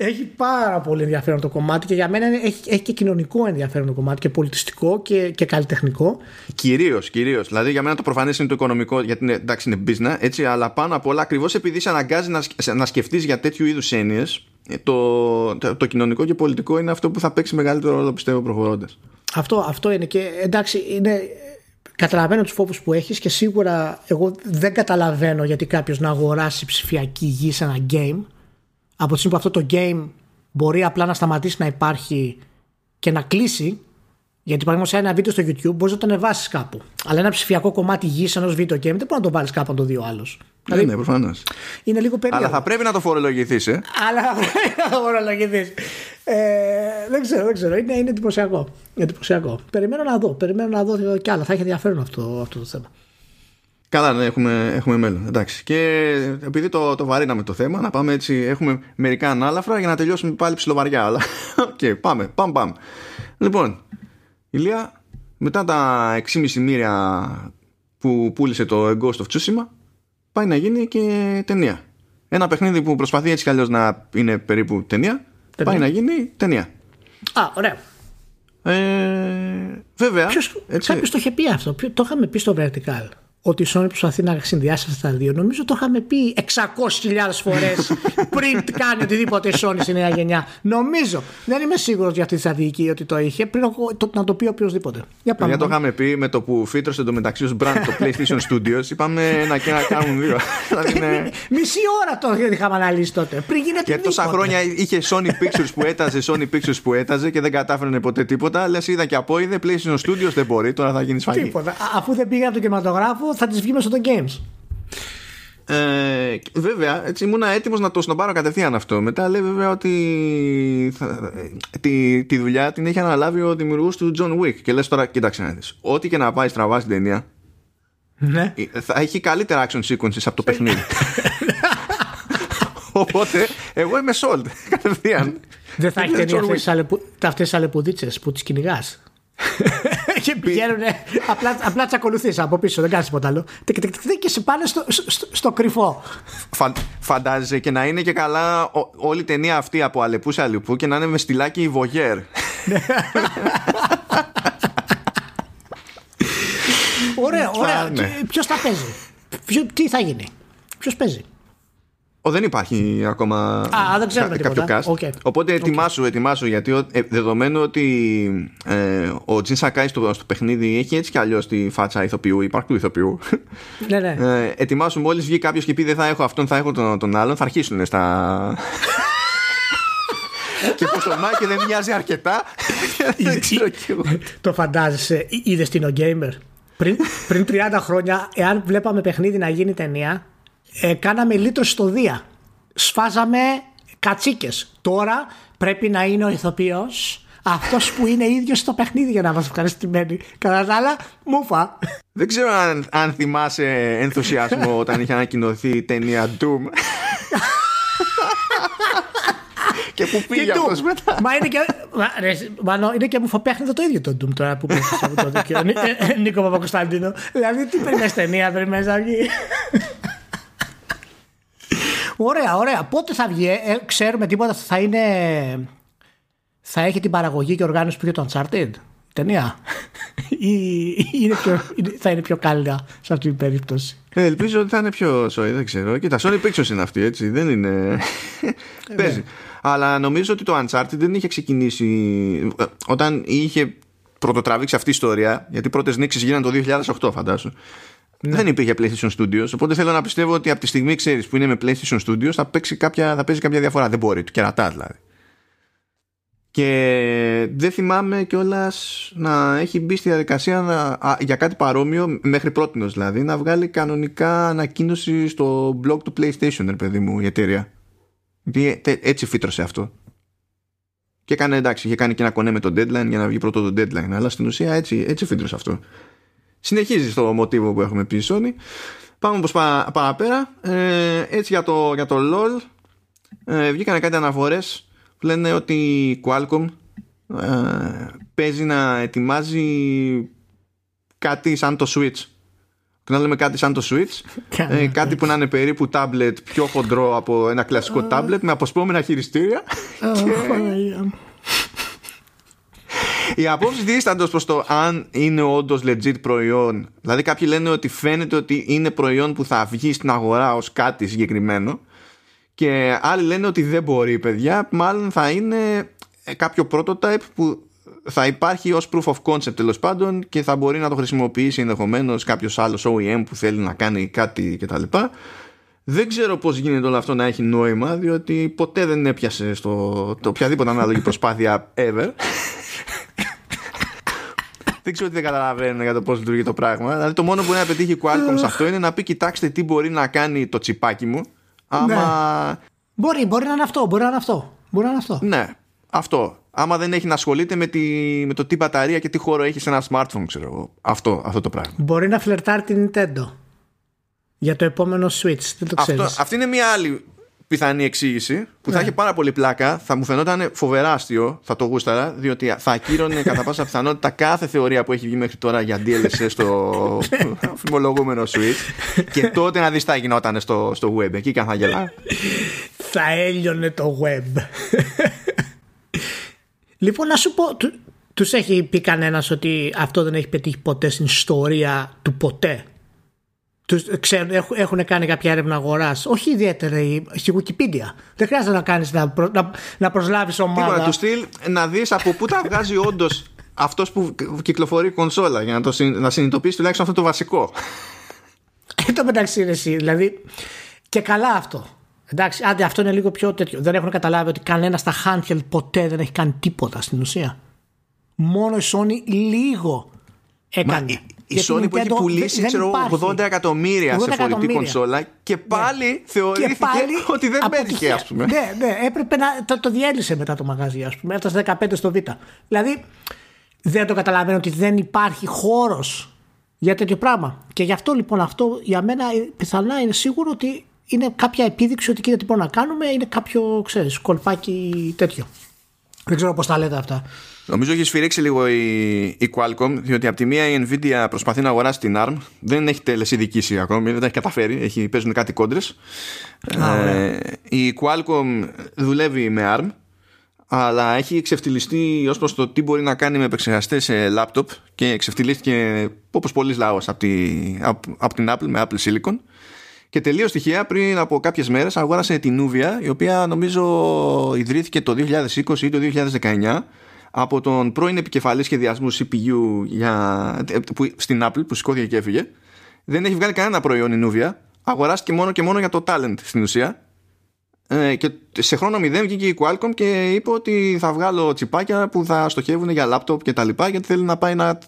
έχει πάρα πολύ ενδιαφέρον το κομμάτι και για μένα έχει, έχει και κοινωνικό ενδιαφέρον το κομμάτι και πολιτιστικό και, και καλλιτεχνικό. Κυρίως, κυρίως. Δηλαδή για μένα το προφανές είναι το οικονομικό, γιατί είναι, εντάξει είναι business, έτσι, αλλά πάνω απ' όλα ακριβώς επειδή σε αναγκάζει να, να σκεφτείς για τέτοιου είδους έννοιες, ε, το, το, το, κοινωνικό και πολιτικό είναι αυτό που θα παίξει μεγαλύτερο ρόλο πιστεύω προχωρώντας. Αυτό, αυτό είναι και εντάξει είναι καταλαβαίνω τους φόβους που έχεις και σίγουρα εγώ δεν καταλαβαίνω γιατί κάποιος να αγοράσει ψηφιακή γη σε ένα game από τη στιγμή που αυτό το game μπορεί απλά να σταματήσει να υπάρχει και να κλείσει Γιατί παραδείγματο ένα βίντεο στο YouTube μπορείς να το ανεβάσεις κάπου. Αλλά ένα ψηφιακό κομμάτι γης ενός βίντεο game δεν μπορεί να το βάλεις κάπου να το δει ο άλλος. Ναι, δηλαδή, ναι, προφανώς. Είναι λίγο περίεργο. Αλλά θα πρέπει να το φορολογηθείς, ε. Αλλά θα πρέπει να το φορολογηθείς. Ε, δεν ξέρω, δεν ξέρω. Είναι, είναι εντυπωσιακό. εντυπωσιακό. Περιμένω να δω. Περιμένω να δω κι άλλα. Θα έχει ενδιαφέρον αυτό, αυτό το θέμα. Καλά, ναι, έχουμε, έχουμε μέλλον. Εντάξει. Και επειδή το, το βαρύναμε το θέμα, να πάμε έτσι. Έχουμε μερικά ανάλαφρα για να τελειώσουμε πάλι ψιλοβαριά. Αλλά. (laughs) Οκ, πάμε, πάμε, πάμε. Λοιπόν, Ηλία, μετά τα 6,5 μύρια που πούλησε το Ghost of Tsushima, πάει να γίνει και ταινία. Ένα παιχνίδι που προσπαθεί έτσι κι αλλιώς να είναι περίπου ταινία, πάει να γίνει ταινία. Α, ωραία. Ε, βέβαια. Κάποιος το είχε πει αυτό. Το είχαμε πει στο Vertical ότι η Sony προσπαθεί να συνδυάσει αυτά τα δύο. Νομίζω το είχαμε πει 600.000 φορές (laughs) πριν κάνει οτιδήποτε η Sony στη νέα γενιά. Νομίζω. Δεν είμαι σίγουρος για αυτή τη στρατηγική ότι το είχε πριν το, να το πει οποιοδήποτε. Για πάμε. το είχαμε πει με το που φύτρωσε το μεταξύ ως brand το PlayStation Studios. Είπαμε ένα και ένα κάνουν δύο. (laughs) (laughs) Δηλαδή Μισή ώρα το είχαμε αναλύσει τότε. Πριν γίνεται Και τόσα χρόνια είχε Sony Pictures που έταζε, Sony Pictures που έταζε και δεν κατάφερε ποτέ τίποτα. Λες είδα και από είδε PlayStation Studios δεν μπορεί, τώρα θα γίνει σφαγή. Τίποτα. Αφού δεν πήγα από το κινηματογράφο θα τις βγει μέσα στο Games. Ε, βέβαια, έτσι ήμουν έτοιμος να το σνομπάρω κατευθείαν αυτό. Μετά λέει βέβαια ότι θα, τη, τη δουλειά την έχει αναλάβει ο δημιουργός του John Wick. Και λες τώρα, κοίταξε να δεις. Ό,τι και να πάει στραβά στην ταινία, ναι. Ε, θα έχει καλύτερα action sequences από το παιχνίδι. (laughs) Οπότε, εγώ είμαι sold κατευθείαν. Δεν θα έχει ταινία αυτές τις αλεπουδίτσε που τις κυνηγάς. (laughs) (laughs) και πηγαίνουν απλά, απλά τσακολουθείς από πίσω, δεν κάνεις τίποτα άλλο. Και σε πάνε στο, στο, στο κρυφό. Φαν, φαντάζεσαι και να είναι και καλά ό, όλη η ταινία αυτή από αλεπούς σε αλεπού και να είναι με στυλάκι Βογέρ. (laughs) ωραία, ωραία. Ναι. Ποιος θα παίζει, Ποιο, τι θα γίνει, Ποιος παίζει; Ο, δεν υπάρχει ακόμα Α, δεν ξέρουμε κάποιο cast. Okay. Οπότε ετοιμάσου, ετοιμάσου γιατί ε, δεδομένου ότι ε, ο Τζιν Σακάη στο, στο παιχνίδι έχει έτσι κι αλλιώς τη φάτσα ηθοποιού, του ηθοποιού. ναι, ναι. Ε, ετοιμάσου, μόλις βγει κάποιος και πει δεν θα έχω αυτόν, θα έχω τον, τον άλλον, θα αρχίσουν στα. (laughs) και πως το Μάκη δεν μοιάζει αρκετά. (laughs) το φαντάζεσαι, είδες την ο Gamer; Πριν, πριν 30 χρόνια, εάν βλέπαμε παιχνίδι να γίνει ταινία, ε, κάναμε λίτρωση στο Δία. Σφάζαμε κατσίκες. Τώρα πρέπει να είναι ο ηθοποιός αυτός που είναι ίδιος στο παιχνίδι για να μας ευχαριστημένοι. Κατά τα άλλα, μούφα. Δεν ξέρω αν, αν θυμάσαι ενθουσιασμό (laughs) όταν είχε ανακοινωθεί η ταινία Doom. (laughs) και που πήγε αυτός μετά. Μα είναι και. Μα, ρε, είναι και μουφοπέχνητο το ίδιο το Doom τώρα που πήγε από το Νίκο Παπακοσταντίνο. Δηλαδή, τι περιμένει ταινία, περιμένει να βγει. Ωραία, ωραία. Πότε θα βγει, ε, ξέρουμε τίποτα, θα είναι. Θα έχει την παραγωγή και οργάνωση που είχε το Uncharted, ταινία. (laughs) ή είναι πιο, θα είναι πιο κάλλια σε αυτή την περίπτωση. Ε, ελπίζω ότι θα είναι πιο σοή, δεν ξέρω. Και τα Sony Pictures είναι αυτή, έτσι. Δεν είναι. Ε, (laughs) Παίζει. Ναι. Αλλά νομίζω ότι το Uncharted δεν είχε ξεκινήσει. Ε, όταν είχε πρωτοτραβήξει αυτή η ιστορία, γιατί οι πρώτες νήξει γίνανε το 2008, φαντάσου. Ναι. Δεν υπήρχε PlayStation Studios. Οπότε θέλω να πιστεύω ότι από τη στιγμή ξέρεις που είναι με PlayStation Studios θα, παίξει κάποια, θα παίζει κάποια διαφορά. Δεν μπορεί, του κερατά δηλαδή. Και δεν θυμάμαι κιόλας να έχει μπει στη διαδικασία να, για κάτι παρόμοιο, μέχρι πρώτης δηλαδή, να βγάλει κανονικά ανακοίνωση στο blog του PlayStation, ρε παιδί μου, η εταιρεία. έτσι φύτρωσε αυτό. Και έκανε εντάξει, είχε κάνει και ένα κονέ με το deadline για να βγει πρώτο το deadline. Αλλά στην ουσία έτσι, έτσι φύτρωσε αυτό συνεχίζει στο μοτίβο που έχουμε πει η Sony. Πάμε όπως παραπέρα. Ε, έτσι για το, για το LOL ε, βγήκαν κάτι αναφορές που λένε ότι η Qualcomm ε, παίζει να ετοιμάζει κάτι σαν το Switch. Και να λέμε κάτι σαν το Switch. (laughs) ε, κάτι που να είναι περίπου tablet πιο χοντρό από ένα κλασικό tablet με αποσπόμενα χειριστήρια. (laughs) Οι απόψεις δίσταντο προς το αν είναι όντως legit προϊόν. Δηλαδή, κάποιοι λένε ότι φαίνεται ότι είναι προϊόν που θα βγει στην αγορά ως κάτι συγκεκριμένο. Και άλλοι λένε ότι δεν μπορεί, παιδιά. Μάλλον θα είναι κάποιο prototype που θα υπάρχει ως proof of concept τέλος πάντων και θα μπορεί να το χρησιμοποιήσει ενδεχομένως κάποιος άλλος OEM που θέλει να κάνει κάτι κτλ. Δεν ξέρω πώς γίνεται όλο αυτό να έχει νόημα διότι ποτέ δεν έπιασε στο το οποιαδήποτε ανάλογη προσπάθεια ever (laughs) δεν ξέρω τι δεν καταλαβαίνουν για το πώς λειτουργεί το πράγμα. Δηλαδή το μόνο που μπορεί να πετύχει η Qualcomm σε αυτό είναι να πει: Κοιτάξτε τι μπορεί να κάνει το τσιπάκι μου. Άμα. Ναι. Μπορεί, μπορεί να είναι αυτό. Μπορεί να είναι αυτό. Μπορεί να είναι αυτό. Ναι, αυτό. Άμα δεν έχει να ασχολείται με, τη, με το τι μπαταρία και τι χώρο έχει σε ένα smartphone, ξέρω εγώ. Αυτό, αυτό το πράγμα. Μπορεί να φλερτάρει την Nintendo για το επόμενο Switch. Δεν το ξέρεις. Αυτό, αυτή είναι μια άλλη πιθανή εξήγηση που θα έχει πάρα πολύ πλάκα. Θα μου φαινόταν φοβερά αστείο, θα το γούσταρα, διότι θα ακύρωνε κατά πάσα πιθανότητα κάθε θεωρία που έχει βγει μέχρι τώρα για DLSS στο (laughs) φημολογούμενο Switch. και τότε να δεις τι θα γινόταν στο, στο web. Εκεί και αν θα γελά. θα έλειωνε το web. λοιπόν, να σου πω, του, τους έχει πει κανένας ότι αυτό δεν έχει πετύχει ποτέ στην ιστορία του ποτέ; Τους, ξέρουν, έχουν κάνει κάποια έρευνα αγοράς. Όχι ιδιαίτερη στη Wikipedia. Δεν χρειάζεται να κάνεις να, προ, να, να προσλάβεις ομάδα. Τίποτα, του στυλ να δεις από πού τα βγάζει όντως αυτός που κυκλοφορεί η κονσόλα για να, το, να συνειδητοποιήσει τουλάχιστον αυτό το βασικό. Εν τω μεταξύ, εσύ, δηλαδή. Και καλά αυτό. Εντάξει, άντε, αυτό είναι λίγο πιο τέτοιο. Δεν έχουν καταλάβει ότι κανένας στα handheld ποτέ δεν έχει κάνει τίποτα στην ουσία. Μόνο η Sony λίγο έκανε. Μα, η Sony που έχει πουλήσει ξέρω, 80 εκατομμύρια σε φορητή κονσόλα και ναι. πάλι ναι. θεωρήθηκε και πάλι (laughs) ότι δεν πέτυχε, ας πούμε. Ναι, ναι, έπρεπε να το, το διέλυσε μετά το μαγαζί, ας πούμε. Έφτασε 15 στο Β. Δηλαδή δεν το καταλαβαίνω ότι δεν υπάρχει χώρος για τέτοιο πράγμα. Και γι' αυτό λοιπόν αυτό για μένα πιθανά είναι σίγουρο ότι είναι κάποια επίδειξη ότι κοίτα τι μπορούμε να κάνουμε, είναι κάποιο, ξέρεις, κολπάκι τέτοιο. Δεν ξέρω πώς τα λέτε αυτά. Νομίζω έχει σφυρίξει λίγο η, η Qualcomm, διότι από τη μία η Nvidia προσπαθεί να αγοράσει την ARM. Δεν έχει τελεσίδικηση ακόμη, δεν τα έχει καταφέρει. Έχει, παίζουν κάτι κόντρες. Ε, η Qualcomm δουλεύει με ARM, αλλά έχει εξευτελιστεί ως προς το τι μπορεί να κάνει με επεξεργαστές σε laptop και εξευτελίστηκε όπως πολλοί λαός από, από, από την Apple με Apple Silicon. Και τελείως στοιχεία πριν από κάποιες μέρες αγόρασε την Nuvia, η οποία νομίζω ιδρύθηκε το 2020 ή το 2019 από τον πρώην επικεφαλής σχεδιασμού CPU για, που, στην Apple που σηκώθηκε και έφυγε. Δεν έχει βγάλει κανένα προϊόν η Nuvia. Αγοράστηκε μόνο και μόνο για το talent στην ουσία. Ε, και σε χρόνο μηδέν βγήκε η Qualcomm και είπε ότι θα βγάλω τσιπάκια που θα στοχεύουν για λάπτοπ και τα λοιπά γιατί θέλει να πάει να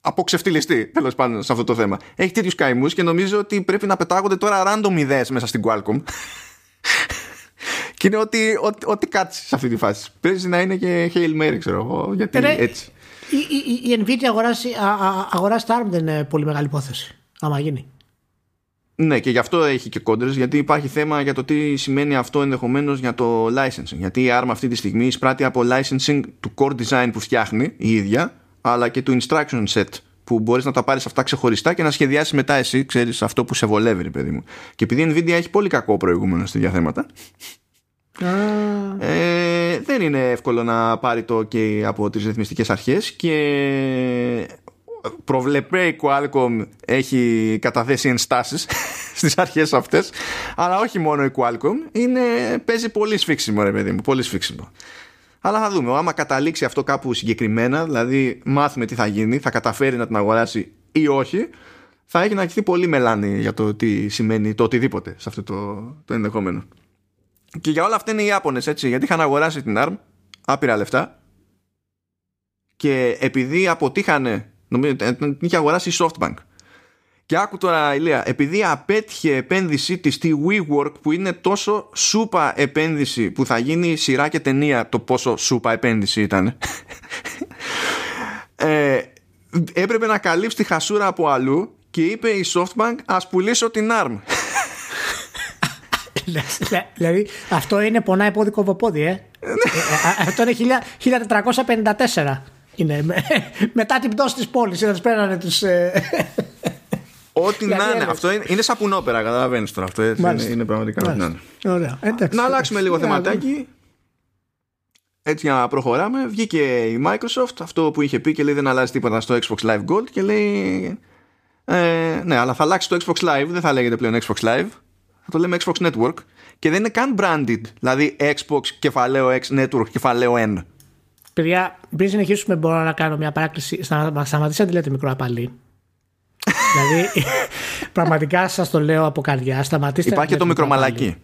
αποξευτιλιστεί τέλος πάντων σε αυτό το θέμα. Έχει τέτοιους καημούς και νομίζω ότι πρέπει να πετάγονται τώρα random ιδέες μέσα στην Qualcomm. Και είναι ότι, ότι, ότι κάτσει σε αυτή τη φάση. Παίζει να είναι και Hail Mary, ξέρω εγώ. Γιατί Ρε, έτσι. Η, η, η Nvidia αγοράσει, αγοράσει τα ARM δεν είναι πολύ μεγάλη υπόθεση. Άμα γίνει. Ναι, και γι' αυτό έχει και κόντρες, γιατί υπάρχει θέμα για το τι σημαίνει αυτό ενδεχομένως για το licensing. Γιατί η ARM αυτή τη στιγμή εισπράττει από licensing του core design που φτιάχνει η ίδια αλλά και του instruction set που μπορείς να τα πάρεις αυτά ξεχωριστά και να σχεδιάσεις μετά εσύ, ξέρεις αυτό που σε βολεύει, ρε παιδί μου. Και επειδή η Nvidia έχει πολύ κακό προηγούμενο στη διαθέματα, ε, δεν είναι εύκολο να πάρει το OK από τις ρυθμιστικές αρχές και προβλεπέ η Qualcomm έχει καταθέσει ενστάσεις (laughs) στις αρχές αυτές αλλά όχι μόνο η Qualcomm είναι, παίζει πολύ σφίξιμο ρε παιδί μου πολύ σφίξιμο αλλά θα δούμε. Άμα καταλήξει αυτό κάπου συγκεκριμένα, δηλαδή μάθουμε τι θα γίνει, θα καταφέρει να την αγοράσει ή όχι, θα έχει να αρχίσει πολύ μελάνη για το τι σημαίνει το οτιδήποτε σε αυτό το, το ενδεχόμενο. Και για όλα αυτά είναι οι Ιάπωνες, έτσι, γιατί είχαν αγοράσει την ARM άπειρα λεφτά. Και επειδή αποτύχανε, νομίζω την είχε αγοράσει η Softbank. Και άκου τώρα Ηλία, επειδή απέτυχε επένδυσή της στη WeWork που είναι τόσο σούπα επένδυση που θα γίνει σειρά και ταινία το πόσο σούπα επένδυση ήταν ε, έπρεπε να καλύψει τη χασούρα από αλλού και είπε η Softbank ας πουλήσω την ARM δηλαδή αυτό είναι πονάει πόδι κοβοπόδι ε. ε, ε αυτό είναι 1454 είναι μετά την πτώση της πόλης είδα τους πέρανε τους Ό,τι να είναι. Αυτό είναι, είναι σαπουνόπερα, καταλαβαίνεις τώρα. Αυτό είναι, είναι πραγματικά. Να, Ωραία. Εντάξει. να αλλάξουμε λίγο θεματάκι. Έτσι για να προχωράμε. Βγήκε η Microsoft αυτό που είχε πει και λέει δεν αλλάζει τίποτα στο Xbox Live Gold και λέει. Ε, ναι, αλλά θα αλλάξει το Xbox Live, δεν θα λέγεται πλέον Xbox Live. Θα το λέμε Xbox Network και δεν είναι καν branded. Δηλαδή Xbox κεφαλαίο X Network κεφαλαίο N. Παιδιά, πριν συνεχίσουμε, μπορώ να κάνω μια παράκληση. Σταματήσατε, λέτε μικρό απαλή (laughs) δηλαδή, πραγματικά σας το λέω από καρδιά. Σταματήστε Υπάρχει και το μικρομαλάκι.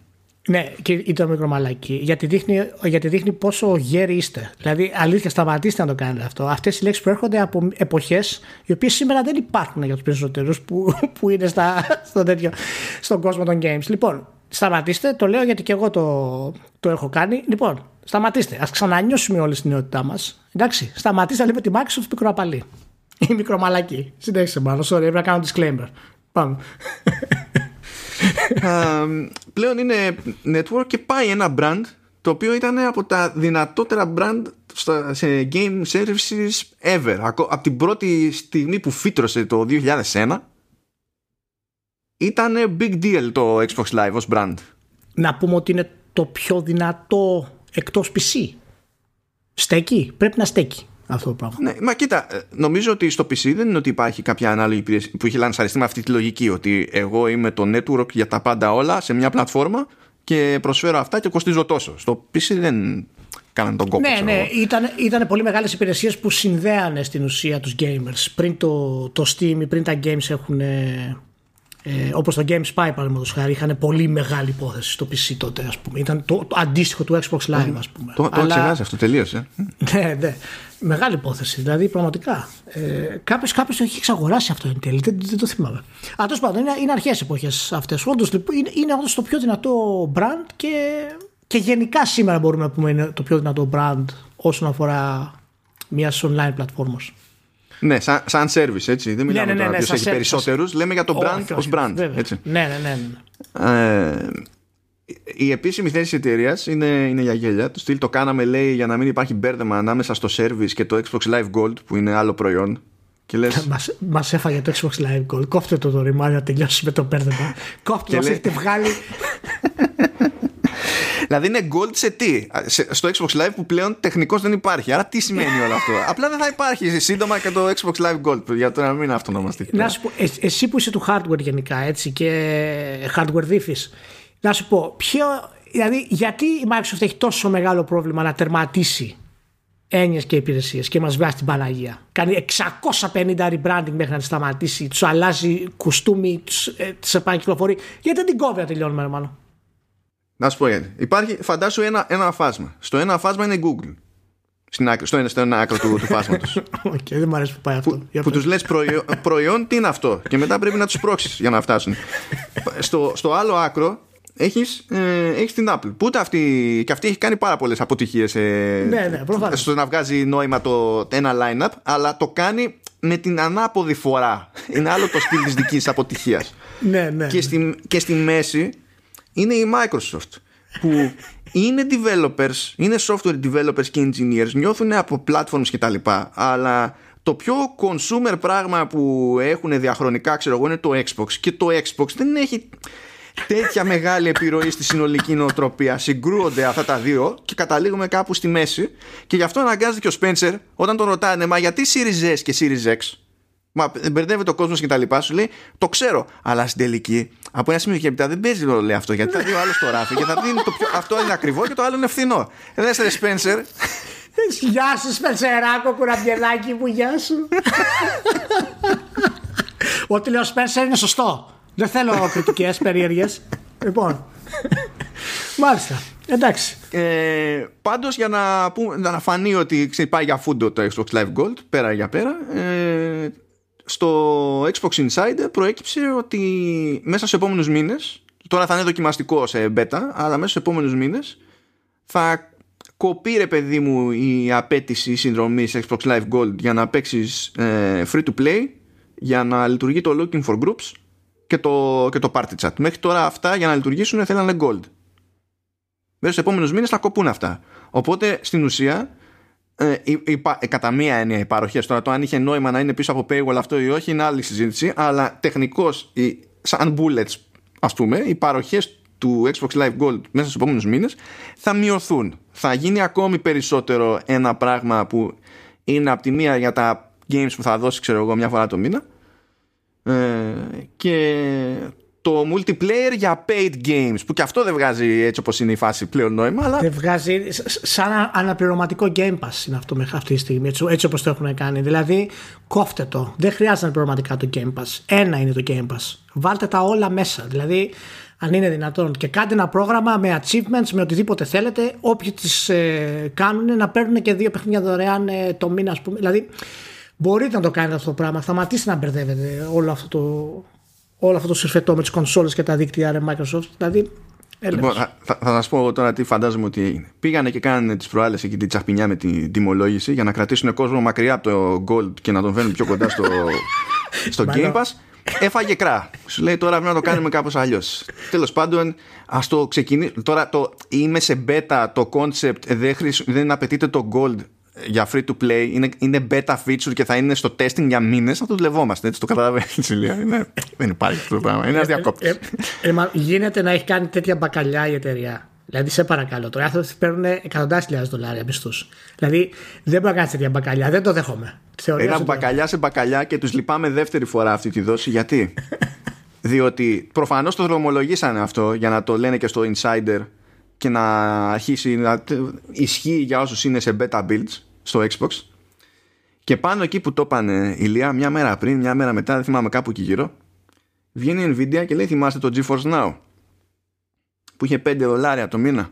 Ναι, και ήταν μικρομαλακή. Γιατί δείχνει, γιατί δείχνει πόσο γέροι είστε. Δηλαδή, αλήθεια, σταματήστε να το κάνετε αυτό. Αυτές οι λέξεις προέρχονται από εποχές οι οποίες σήμερα δεν υπάρχουν για τους περισσότερους που, (laughs) που είναι στα, στο τέτοιο, στον κόσμο των games. Λοιπόν, σταματήστε. Το λέω γιατί και εγώ το, το έχω κάνει. Λοιπόν, σταματήστε. Α ξανανιώσουμε όλη την νεότητά μας. Εντάξει, σταματήστε να λέμε τη Microsoft μικροπαλή. Ή (laughs) μικρομαλακή. Συνέχισε μάλλον. Sorry, έπρεπε να κάνω disclaimer. Πάμε. (laughs) πλέον είναι network και πάει ένα brand το οποίο ήταν από τα δυνατότερα brand σε game services ever. Από την πρώτη στιγμή που φύτρωσε το 2001 ήταν big deal το Xbox Live ως brand. Να πούμε ότι είναι το πιο δυνατό εκτός PC. Στέκει, πρέπει να στέκει αυτό το πράγμα. Ναι, μα κοίτα, ε, νομίζω ότι στο PC δεν είναι ότι υπάρχει κάποια ανάλογη υπηρεσία που έχει λανσαριστεί με αυτή τη λογική ότι εγώ είμαι το network για τα πάντα όλα σε μια πλατφόρμα και προσφέρω αυτά και κοστίζω τόσο. Στο PC δεν κάνανε τον κόπο. Ναι, ναι, ήταν, ήταν πολύ μεγάλες υπηρεσίες που συνδέανε στην ουσία τους gamers. Πριν το, το Steam ή πριν τα games έχουν ε, όπως το GameSpy παραδείγματος χάρη είχαν πολύ μεγάλη υπόθεση στο PC τότε ας πούμε. ήταν το, το αντίστοιχο του Xbox Live ας πούμε. Το, το ξεχάσει αυτό τελείωσε ναι, ναι, μεγάλη υπόθεση δηλαδή πραγματικά ε, κάποιος, κάποιος το έχει εξαγοράσει αυτό εν τέλει δεν, δεν το θυμάμαι αλλά τέλος πάντων είναι, είναι αρχές εποχές αυτές όντως, λοιπόν, είναι, είναι όντως το πιο δυνατό brand και, και γενικά σήμερα μπορούμε να πούμε είναι το πιο δυνατό brand όσον αφορά μιας online πλατφόρμας. Ναι, σαν, σαν service, έτσι. Δεν μιλάμε ναι, ναι, ναι, τώρα ποιο έχει περισσότερους. Λέμε για το brand ως brand. Έτσι. Ναι, ναι, ναι. ναι. Ε, η επίσημη θέση της εταιρείας είναι, είναι για γέλια. Το στυλ το κάναμε, λέει, για να μην υπάρχει μπέρδεμα ανάμεσα στο service και το Xbox Live Gold, που είναι άλλο προϊόν. Και λες... (laughs) μας, μας έφαγε το Xbox Live Gold. Κόφτε το το ρημάδι να τελειώσει με το μπέρδεμα. (laughs) Κόφτε το, έχετε βγάλει. (laughs) Δηλαδή είναι gold σε τι, στο Xbox Live που πλέον τεχνικώ δεν υπάρχει. Άρα τι σημαίνει όλο αυτό; Απλά δεν θα υπάρχει σύντομα και το Xbox Live Gold για το να μην αυτονομαστεί. Να σου πω, εσύ που είσαι του hardware γενικά έτσι και hardware δίφης, να σου πω, ποιο, δηλαδή γιατί η Microsoft έχει τόσο μεγάλο πρόβλημα να τερματίσει έννοιες και υπηρεσίες και μας βγάζει την Παναγία; Κάνει 650 rebranding μέχρι να τη σταματήσει, τους αλλάζει κουστούμι, τις επανακυκλοφορεί. Γιατί δεν την κόβει να τελειώνουμε, μάλλον. Να σου πω γιατί. Υπάρχει, φαντάσου ένα, ένα φάσμα. Στο ένα φάσμα είναι Google. Στην άκρη, στο, ένα, στο ένα άκρο του, του φάσματος. (laughs) OK, okay, δεν μου αρέσει που πάει αυτό. Που, που τους λες προϊόν, προϊόν, τι είναι αυτό; Και μετά πρέπει να τους σπρώξει για να φτάσουν. (laughs) στο, στο άλλο άκρο έχεις ε, έχεις την Apple. Που ούτε αυτή, και αυτή έχει κάνει πάρα πολλές αποτυχίες ε, ναι, ναι, στο να βγάζει νόημα το ένα line-up, αλλά το κάνει με την ανάποδη φορά. Είναι άλλο το στυλ της δικής αποτυχίας. (laughs) ναι, ναι. Και, στη, και στη μέση είναι η Microsoft που είναι developers, είναι software developers και engineers, νιώθουν από platforms και τα λοιπά, αλλά το πιο consumer πράγμα που έχουν διαχρονικά, ξέρω εγώ, είναι το Xbox και το Xbox δεν έχει τέτοια μεγάλη επιρροή στη συνολική νοοτροπία. Συγκρούονται αυτά τα δύο και καταλήγουμε κάπου στη μέση και γι' αυτό αναγκάζεται και ο Spencer όταν τον ρωτάνε μα γιατί Series S και Series X Μα μπερδεύει το κόσμος και τα λοιπά. Σου λέει το ξέρω. Αλλά στην τελική, από ένα σημείο και μετά δεν παίζει ρόλο λέει αυτό. Γιατί θα δει ο άλλος το ράφι και θα δει το πιο... αυτό είναι ακριβό και το άλλο είναι φθηνό. Δεν ρε Σπένσερ. Γεια σου, Σπενσεράκο, κουραμπιελάκι μου, γεια σου. (laughs) Ό,τι λέω Σπένσερ είναι σωστό. Δεν θέλω κριτικές περίεργες. λοιπόν. Μάλιστα. Εντάξει. Ε, Πάντως για να, να φανεί ότι πάει για φούντο το Xbox Live Gold, πέρα για πέρα, ε, στο Xbox Insider προέκυψε ότι μέσα σε επόμενους μήνες τώρα θα είναι δοκιμαστικό σε beta αλλά μέσα σε επόμενους μήνες θα κοπεί ρε παιδί μου η απέτηση συνδρομής Xbox Live Gold για να παίξεις ε, free to play για να λειτουργεί το looking for groups και το, και το party chat μέχρι τώρα αυτά για να λειτουργήσουν θέλανε gold μέσα στους επόμενους μήνες θα κοπούν αυτά οπότε στην ουσία ε, ε, κατά μία έννοια οι παροχές. Τώρα το αν είχε νόημα να είναι πίσω από paywall αυτό ή όχι είναι άλλη συζήτηση. Αλλά τεχνικώς, σαν bullets, ας πούμε, οι παροχές του Xbox Live Gold μέσα στους επόμενους μήνες θα μειωθούν. Θα γίνει ακόμη περισσότερο ένα πράγμα που είναι από τη μία για τα games που θα δώσει, ξέρω εγώ, μια φορά το μήνα. Ε, και το multiplayer για paid games που και αυτό δεν βγάζει έτσι όπως είναι η φάση πλέον νόημα αλλά... δεν βγάζει σαν αναπληρωματικό game pass είναι αυτό μέχρι αυτή τη στιγμή έτσι, έτσι όπως το έχουν κάνει δηλαδή κόφτε το δεν χρειάζεται αναπληρωματικά το game pass ένα είναι το game pass βάλτε τα όλα μέσα δηλαδή αν είναι δυνατόν. Και κάντε ένα πρόγραμμα με achievements, με οτιδήποτε θέλετε. Όποιοι τις ε, κάνουν να παίρνουν και δύο παιχνίδια δωρεάν ε, το μήνα, ας πούμε. Δηλαδή, μπορείτε να το κάνετε αυτό το πράγμα. Σταματήστε να μπερδεύετε όλο αυτό το, όλο αυτό το συρφετό με τις κονσόλες και τα δίκτυα Microsoft. Δηλαδή, Λοιπόν, θα, θα, σας πω τώρα τι φαντάζομαι ότι έγινε. Πήγανε και κάνανε τις προάλλες εκεί την τσαχπινιά με την τιμολόγηση για να κρατήσουν κόσμο μακριά από το Gold και να τον φέρουν πιο κοντά στο, (laughs) στο Game Pass. Έφαγε κρά. Σου λέει τώρα πρέπει να το κάνουμε κάπως αλλιώς. Τέλος πάντων, ας το ξεκινήσουμε. Τώρα το είμαι σε beta, το concept δεν, χρησ... δεν απαιτείται το Gold για free to play είναι, είναι beta feature και θα είναι στο testing για μήνες, θα το δουλευόμαστε. Έτσι το καταλαβαίνεις η δεν υπάρχει αυτό το πράγμα. Είναι ένα διακόπτη. Ε, ε, ε, γίνεται να έχει κάνει τέτοια μπακαλιά η εταιρεία. Δηλαδή, σε παρακαλώ. Τώρα άνθρωποι παίρνουν εκατοντάδες χιλιάδες δολάρια μισθούς. Δηλαδή, δεν μπορεί να κάνεις τέτοια μπακαλιά. Δεν το δέχομαι. Ένα μπακαλιά σε μπακαλιά και τους λυπάμαι δεύτερη φορά αυτή τη δόση. Γιατί; (laughs) Διότι προφανώς το δρομολογήσανε αυτό για να το λένε και στο Insider και να αρχίσει να ισχύει για όσους είναι σε beta builds στο Xbox. Και πάνω εκεί που το είπανε ηλία μια μέρα πριν, μια μέρα μετά δεν θυμάμαι κάπου εκεί γύρω βγαίνει η Nvidia και λέει θυμάστε το GeForce Now που είχε 5 δολάρια το μήνα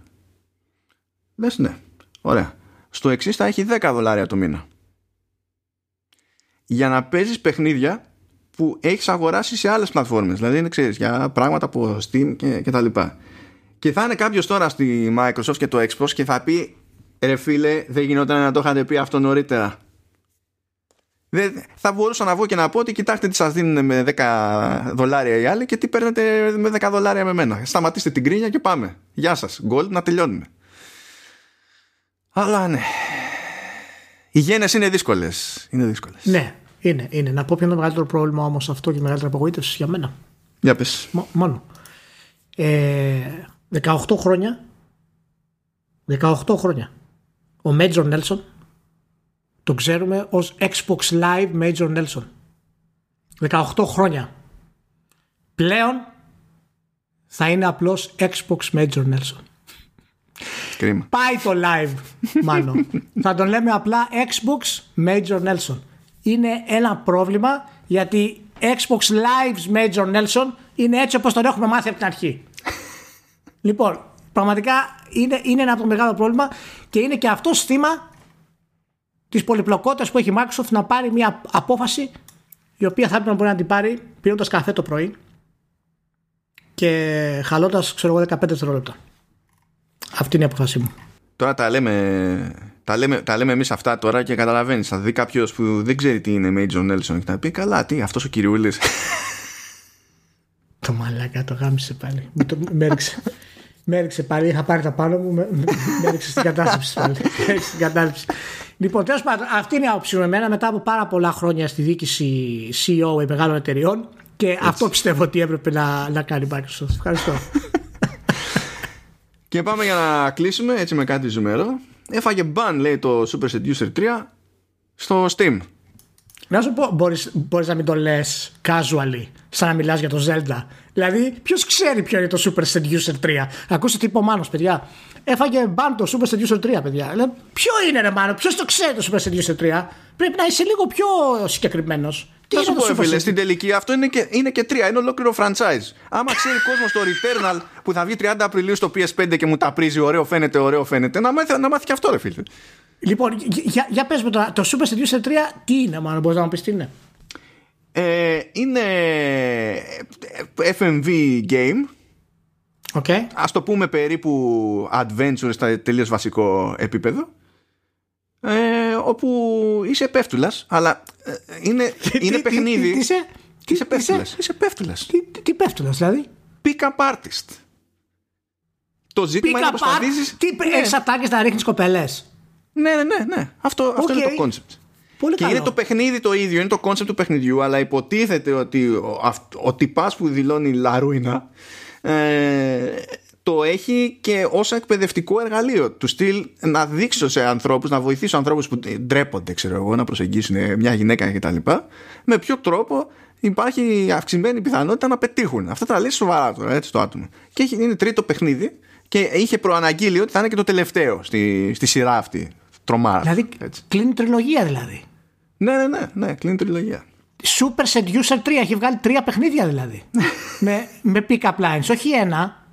λες ναι, ωραία. Στο εξής θα έχει 10 δολάρια το μήνα για να παίζεις παιχνίδια που έχεις αγοράσει σε άλλες πλατφόρμες δηλαδή είναι ξέρεις για πράγματα από Steam και, και τα λοιπά. Και θα είναι κάποιος τώρα στη Microsoft και το Xbox και θα πει ρε φίλε, δεν γινόταν να το είχατε πει αυτό νωρίτερα. Δεν, θα μπορούσα να βγω και να πω ότι κοιτάξτε τι σας δίνουν με 10 δολάρια οι άλλοι και τι παίρνετε με 10 δολάρια με μένα. Σταματήστε την κρίνια και πάμε. Γεια σας. Gold να τελειώνουμε. Αλλά ναι. Οι γένες είναι δύσκολες. Είναι δύσκολες. Ναι, είναι, είναι. Να πω ποιο είναι το μεγαλύτερο πρόβλημα όμως αυτό και η μεγαλύτερη απογοήτευση για μένα. Για πες. μόνο. Ε, 18 χρόνια 18 χρόνια ο Major Nelson το ξέρουμε ως Xbox Live Major Nelson. 18 χρόνια. Πλέον θα είναι απλώς Xbox Major Nelson. Κρίμα. Πάει το live μάλλον (laughs) Θα τον λέμε απλά Xbox Major Nelson. Είναι ένα πρόβλημα γιατί Xbox Live Major Nelson είναι έτσι όπως τον έχουμε μάθει από την αρχή. (laughs) Λοιπόν, πραγματικά είναι, είναι ένα από το μεγάλο πρόβλημα και είναι και αυτό θύμα της πολυπλοκότητας που έχει η Microsoft να πάρει μια απόφαση η οποία θα έπρεπε να μπορεί να την πάρει πίνοντας καφέ το πρωί και χαλώντας, ξέρω εγώ, 15 δευτερόλεπτα. Αυτή είναι η απόφασή μου. Τώρα τα λέμε, τα λέμε, τα λέμε εμείς αυτά τώρα και καταλαβαίνεις. Θα δει κάποιος που δεν ξέρει τι είναι Major Nelson και θα πει Καλά, τι, αυτός ο κυριούλη. το μαλάκα το γάμισε πάλι. Με έριξε. (laughs) Με έριξε πάλι, είχα πάρει τα πάνω μου, με, με έριξε στην κατάσταση πάλι. (laughs) στην κατάσταση. Λοιπόν, τέλος πάντων, αυτή είναι η άποψη μου εμένα μετά από πάρα πολλά χρόνια στη διοίκηση CEO μεγάλων εταιριών και αυτό πιστεύω ότι έπρεπε να, να κάνει η Microsoft. Ευχαριστώ. (laughs) και πάμε για να κλείσουμε έτσι με κάτι ζουμερό. Έφαγε ban, λέει το Super Seducer 3 στο Steam. Να σου πω, μπορείς, μπορείς να μην το λες casually, σαν να μιλάς για το Zelda. Δηλαδή, ποιος ξέρει ποιο είναι το Super Seducer 3. Ακούστε τι είπε ο Μάνος, παιδιά; Έφαγε μπαν το Super Seducer 3, παιδιά. Λέει, ποιο είναι ρε Μάνο, ποιος το ξέρει το Super Seducer 3. Πρέπει να είσαι λίγο πιο συγκεκριμένος. Τι θα σου πω, φίλε, στην τελική αυτό είναι και, είναι και τρία, είναι ολόκληρο franchise. Άμα ξέρει κόσμος το Returnal που θα βγει 30 Απριλίου στο PS5 και μου τα πρίζει, ωραίο φαίνεται, ωραίο φαίνεται, να μάθει, να μάθει και αυτό, ρε φίλε. Λοιπόν, για, για πες με τώρα, το Super Seducer 3 τι είναι, μάλλον μπορείς να μου πεις τι είναι; Ε, είναι FMV game. Okay. Ας το πούμε περίπου adventure στα τελείως βασικό επίπεδο. Ε, όπου είσαι πέφτουλας αλλά ε, είναι, (laughs) είναι παιχνίδι. Τι, είσαι, τι είσαι πέφτουλας. Είσαι; πέφτουλας. Τι, τι, τι πέφτουλας δηλαδή; Pick up artist. Το ζήτημα είναι πως προσπαθήσεις... Τι ναι. έχεις να ρίχνεις κοπελές. Ναι, ναι, ναι. ναι. Αυτό, αυτό είναι το concept. Πολύ και είναι το παιχνίδι το ίδιο, είναι το concept του παιχνιδιού, αλλά υποτίθεται ότι ο, ο τυπάς που δηλώνει Λαρούινα ε, το έχει και ως εκπαιδευτικό εργαλείο του στυλ να δείξω σε ανθρώπους, να βοηθήσω ανθρώπους που ντρέπονται ξέρω εγώ, να προσεγγίσουν μια γυναίκα κτλ. Με ποιο τρόπο υπάρχει αυξημένη πιθανότητα να πετύχουν. Αυτά τα λέει σοβαρά τώρα, έτσι το άτομο. Και είναι τρίτο παιχνίδι και είχε προαναγγείλει ότι θα είναι και το τελευταίο στη, στη σειρά αυτή. Τρομάρα. Δηλαδή έτσι. κλείνει τριλογία δηλαδή. Ναι, ναι, ναι, ναι κλείνει τριλογία. Super Seducer 3 έχει βγάλει τρία παιχνίδια δηλαδή. (laughs) με, με pick-up lines, όχι ένα.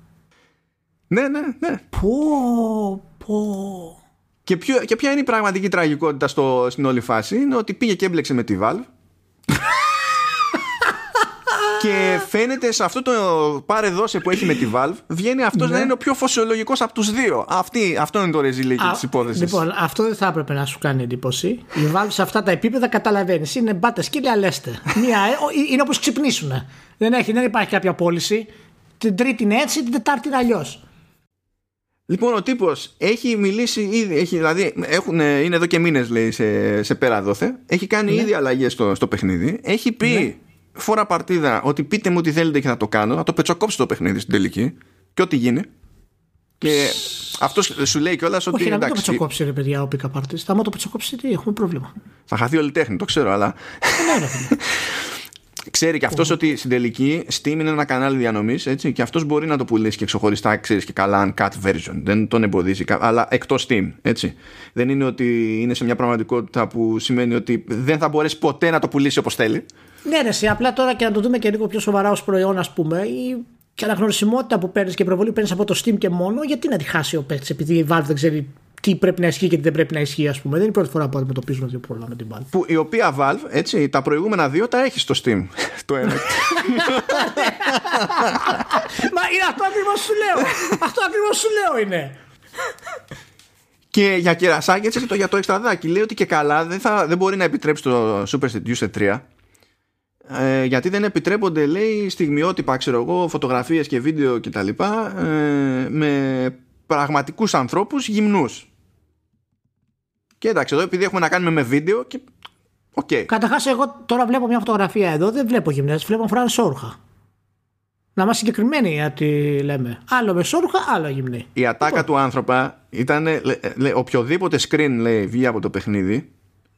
Ναι, ναι, ναι. Πω, πω. Και, ποιο, και ποια είναι η πραγματική τραγικότητα στο, στην όλη φάση; Είναι ότι πήγε και έμπλεξε με τη Valve και φαίνεται σε αυτό το πάρε δώσε που έχει με τη Valve βγαίνει αυτός να είναι ο πιο φωσιολογικός από τους δύο. Αυτή, αυτό είναι το ρεζιλίκι της υπόθεσης. Λοιπόν, αυτό δεν θα έπρεπε να σου κάνει εντύπωση. Η Valve σε αυτά τα επίπεδα καταλαβαίνει. Είναι μπάτες και αλέστε. Μία, είναι όπως ξυπνήσουν. Δεν, έχει, δεν υπάρχει κάποια πώληση. Την τρίτη είναι έτσι, την τετάρτη είναι αλλιώς. Λοιπόν, ο τύπος έχει μιλήσει ήδη, έχει, δηλαδή έχουν, είναι εδώ και μήνες λέει σε, σε πέρα δόθε. Έχει κάνει ναι. ήδη αλλαγές στο, στο παιχνίδι. Έχει πει ναι. Φορά παρτίδα ότι πείτε μου τι θέλετε και θα το κάνω. Να το πετσοκόψει το παιχνίδι στην τελική. Και ό,τι γίνει. Και αυτός σου λέει κιόλας ότι. Όχι, να μην το πετσοκόψει, ρε παιδιά, ο Πίκα Πάρτι. Θα το πετσοκόψει, τι έχουμε πρόβλημα. Θα χαθεί όλη η τέχνη, το ξέρω, αλλά. Ναι, (laughs) Ξέρει και αυτός ότι στην τελική Steam είναι ένα κανάλι διανομής και αυτός μπορεί να το πουλήσει και ξεχωριστά, ξέρεις και καλά, uncut version. Δεν τον εμποδίζει, αλλά εκτός Steam. Έτσι. Δεν είναι ότι είναι σε μια πραγματικότητα που σημαίνει ότι δεν θα μπορέσει ποτέ να το πουλήσει όπως θέλει. Ναι, ναι, απλά τώρα και να το δούμε και λίγο πιο σοβαρά ως προϊόν, ας πούμε, η και αναγνωρισιμότητα που παίρνεις και προβολή που παίρνεις από το Steam και μόνο, γιατί να τη χάσει ο παίκτης επειδή η Valve δεν ξέρει τι πρέπει να ισχύει και τι δεν πρέπει να ισχύει, ας πούμε. Δεν είναι η πρώτη φορά που αντιμετωπίζουμε δύο πρόβλημα με την Valve. Που, η οποία Valve, έτσι, τα προηγούμενα δύο τα έχει στο Steam. το ένα. (laughs) Μα είναι αυτό ακριβώς σου λέω. αυτό ακριβώς σου λέω είναι. Και για κερασάκι, έτσι, το, για το εξτραδάκι, λέει ότι και καλά δεν, θα, δεν μπορεί να επιτρέψει το Super Seducer 3 ε, γιατί δεν επιτρέπονται λέει στιγμιότυπα ξέρω εγώ φωτογραφίες και βίντεο και τα λοιπά ε, με πραγματικούς ανθρώπους γυμνούς και εντάξει εδώ επειδή έχουμε να κάνουμε με βίντεο και Okay. Καταρχάς, εγώ τώρα βλέπω μια φωτογραφία εδώ, δεν βλέπω γυμνές, βλέπω φοράνε σόρουχα. Να είμαστε συγκεκριμένοι γιατί λέμε. Άλλο με σόρουχα, άλλο γυμνή. Η ατάκα λοιπόν. του άνθρωπα ήταν λέ, οποιοδήποτε screen λέει βγει από το παιχνίδι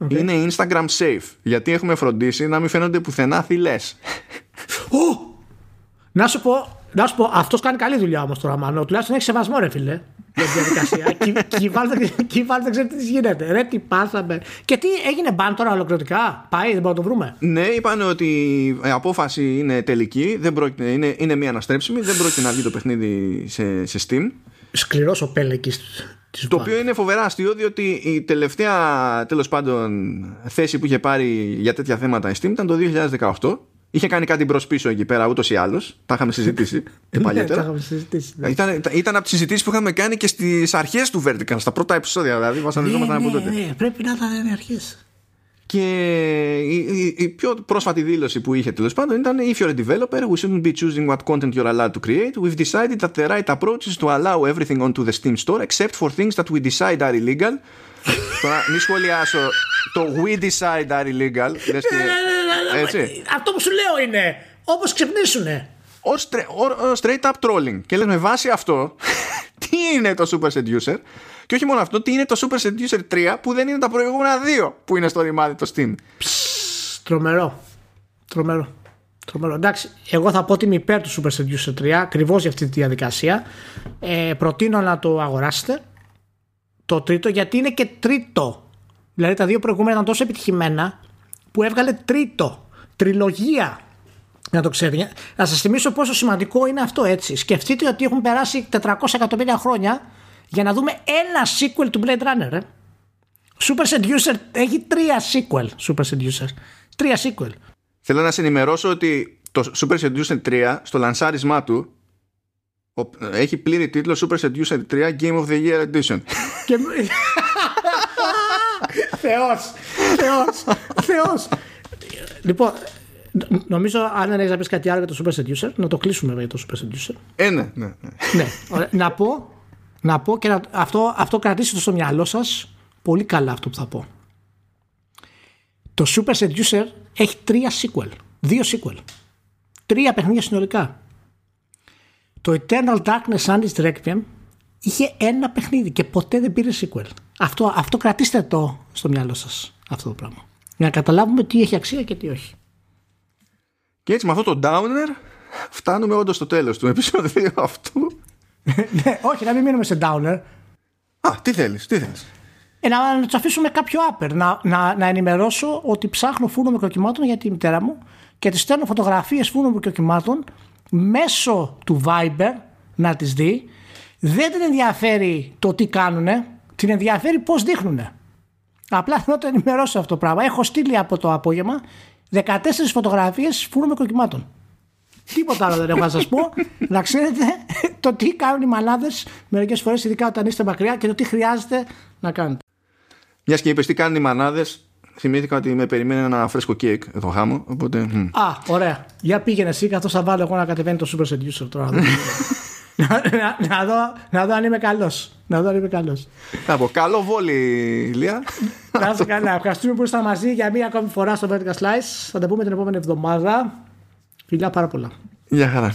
okay. είναι Instagram safe. Γιατί έχουμε φροντίσει να μην φαίνονται πουθενά θηλές. (laughs) Oh! Να σου πω, να σου πω, αυτός κάνει καλή δουλειά όμως τώρα, μάλλον. Τουλάχιστον έχει σεβασμό, ρε φιλέ. Για τη διαδικασία. (laughs) και η Valve δεν ξέρει τι γίνεται. Ρε, τι πάθαμε. Και τι έγινε μπαν τώρα ολοκληρωτικά; Πάει, δεν μπορούμε να το βρούμε; Ναι, είπαν ότι η απόφαση είναι τελική. Δεν πρόκειται, είναι, είναι μία αναστρέψιμη. Δεν πρόκειται να βγει το παιχνίδι σε, σε Steam. Σκληρός ο Πέλεκη το οποίο είναι φοβερά αστείο διότι η τελευταία τέλος πάντων θέση που είχε πάρει για τέτοια θέματα η Steam ήταν το 2018 Είχε κάνει κάτι μπρος πίσω εκεί πέρα ούτως ή άλλως. Τα είχαμε συζητήσει και παλιότερα. Ναι. ήταν, ήταν από τις συζητήσεις που είχαμε κάνει και στις αρχές του Vertical, στα πρώτα επεισόδια. Δηλαδή, βασανιζόμασταν ναι, από τότε. Ναι, πρέπει να ήταν οι αρχές. Και η, η, η, πιο πρόσφατη δήλωση που είχε τέλο πάντων ήταν If you're a developer, we shouldn't be choosing what content you're allowed to create. We've decided that the right approach is to allow everything onto the Steam store except for things that we decide are illegal. Τώρα μην σχολιάσω το we decide are illegal. Έτσι. Αυτό που σου λέω είναι όπω ξυπνήσουνε. Ο straight up trolling. Και λες με βάση αυτό, τι είναι το Super Seducer και όχι μόνο αυτό, τι είναι το Super Seducer 3 που δεν είναι τα προηγούμενα δύο που είναι στο ρημάδι το Steam. τρομερό. Τρομερό. Τρομερό. Εντάξει, εγώ θα πω ότι είμαι υπέρ του Super Seducer 3 ακριβώ για αυτή τη διαδικασία. Ε, προτείνω να το αγοράσετε το τρίτο γιατί είναι και τρίτο. Δηλαδή τα δύο προηγούμενα ήταν τόσο επιτυχημένα που έβγαλε τρίτο. Τριλογία. Να το ξέρετε. Να σας θυμίσω πόσο σημαντικό είναι αυτό έτσι. Σκεφτείτε ότι έχουν περάσει 400 εκατομμύρια χρόνια για να δούμε ένα sequel του Blade Runner. Ε. Super Seducer έχει τρία sequel. Super Seducer. Τρία sequel. Θέλω να σε ενημερώσω ότι το Super Seducer 3 στο λανσάρισμά του έχει πλήρη τίτλο Super Seducer 3 Game of the Year Edition. (laughs) Θεός, Θεός, Θεός. Λοιπόν, νομίζω αν δεν έχεις να πεις κάτι άλλο για το Super Seducer, να το κλείσουμε για το Super Seducer. Ε, ναι, ναι. ναι. να πω να πω και να, αυτό, αυτό κρατήστε το στο μυαλό σας πολύ καλά αυτό που θα πω. Το Super Seducer έχει τρία sequel. Δύο sequel. Τρία παιχνίδια συνολικά. Το Eternal Darkness Unleashed Requiem είχε ένα παιχνίδι και ποτέ δεν πήρε sequel. Αυτό, αυτό κρατήστε το στο μυαλό σας αυτό το πράγμα. Για να καταλάβουμε τι έχει αξία και τι όχι. Και έτσι με αυτό το downer φτάνουμε όντως στο τέλος του επεισόδου (laughs) αυτού ναι, όχι, να μην μείνουμε σε downer. Α, τι θέλεις, τι θέλεις. Ε, να, να τους αφήσουμε κάποιο άπερ. Να, να, να ενημερώσω ότι ψάχνω φούρνο μικροκυμάτων για τη μητέρα μου και της στέλνω φωτογραφίες φούρνων μικροκυμάτων μέσω του Viber να τις δει. Δεν την ενδιαφέρει το τι κάνουν, την ενδιαφέρει πώς δείχνουν. Απλά θέλω να το ενημερώσω αυτό το πράγμα. Έχω στείλει από το απόγευμα 14 φωτογραφίες φούρνων μικροκυμάτων. Τίποτα άλλο δεν έχω να σας πω. (laughs) να ξέρετε το τι κάνουν οι μανάδε μερικές φορές, ειδικά όταν είστε μακριά και το τι χρειάζεται να κάνετε. Μιας και είπες τι κάνουν οι μανάδε, θυμήθηκα ότι με περιμένει ένα φρέσκο κέικ εδώ χάμω. Οπότε... Α, ωραία. Για πήγαινε εσύ, καθώς θα βάλω εγώ να κατεβαίνει το Super Seducer τώρα. (laughs) να, να, να, δω, να δω αν είμαι καλός. Να δω αν είμαι καλός. Θα πω, καλό βόλι, Λία. Να είστε καλά. Ευχαριστούμε που ήσασταν μαζί για μία ακόμη φορά στο Vertical Slice. Θα τα πούμε την επόμενη εβδομάδα. Φιλιά πάρα πολλά. Γεια χαρά.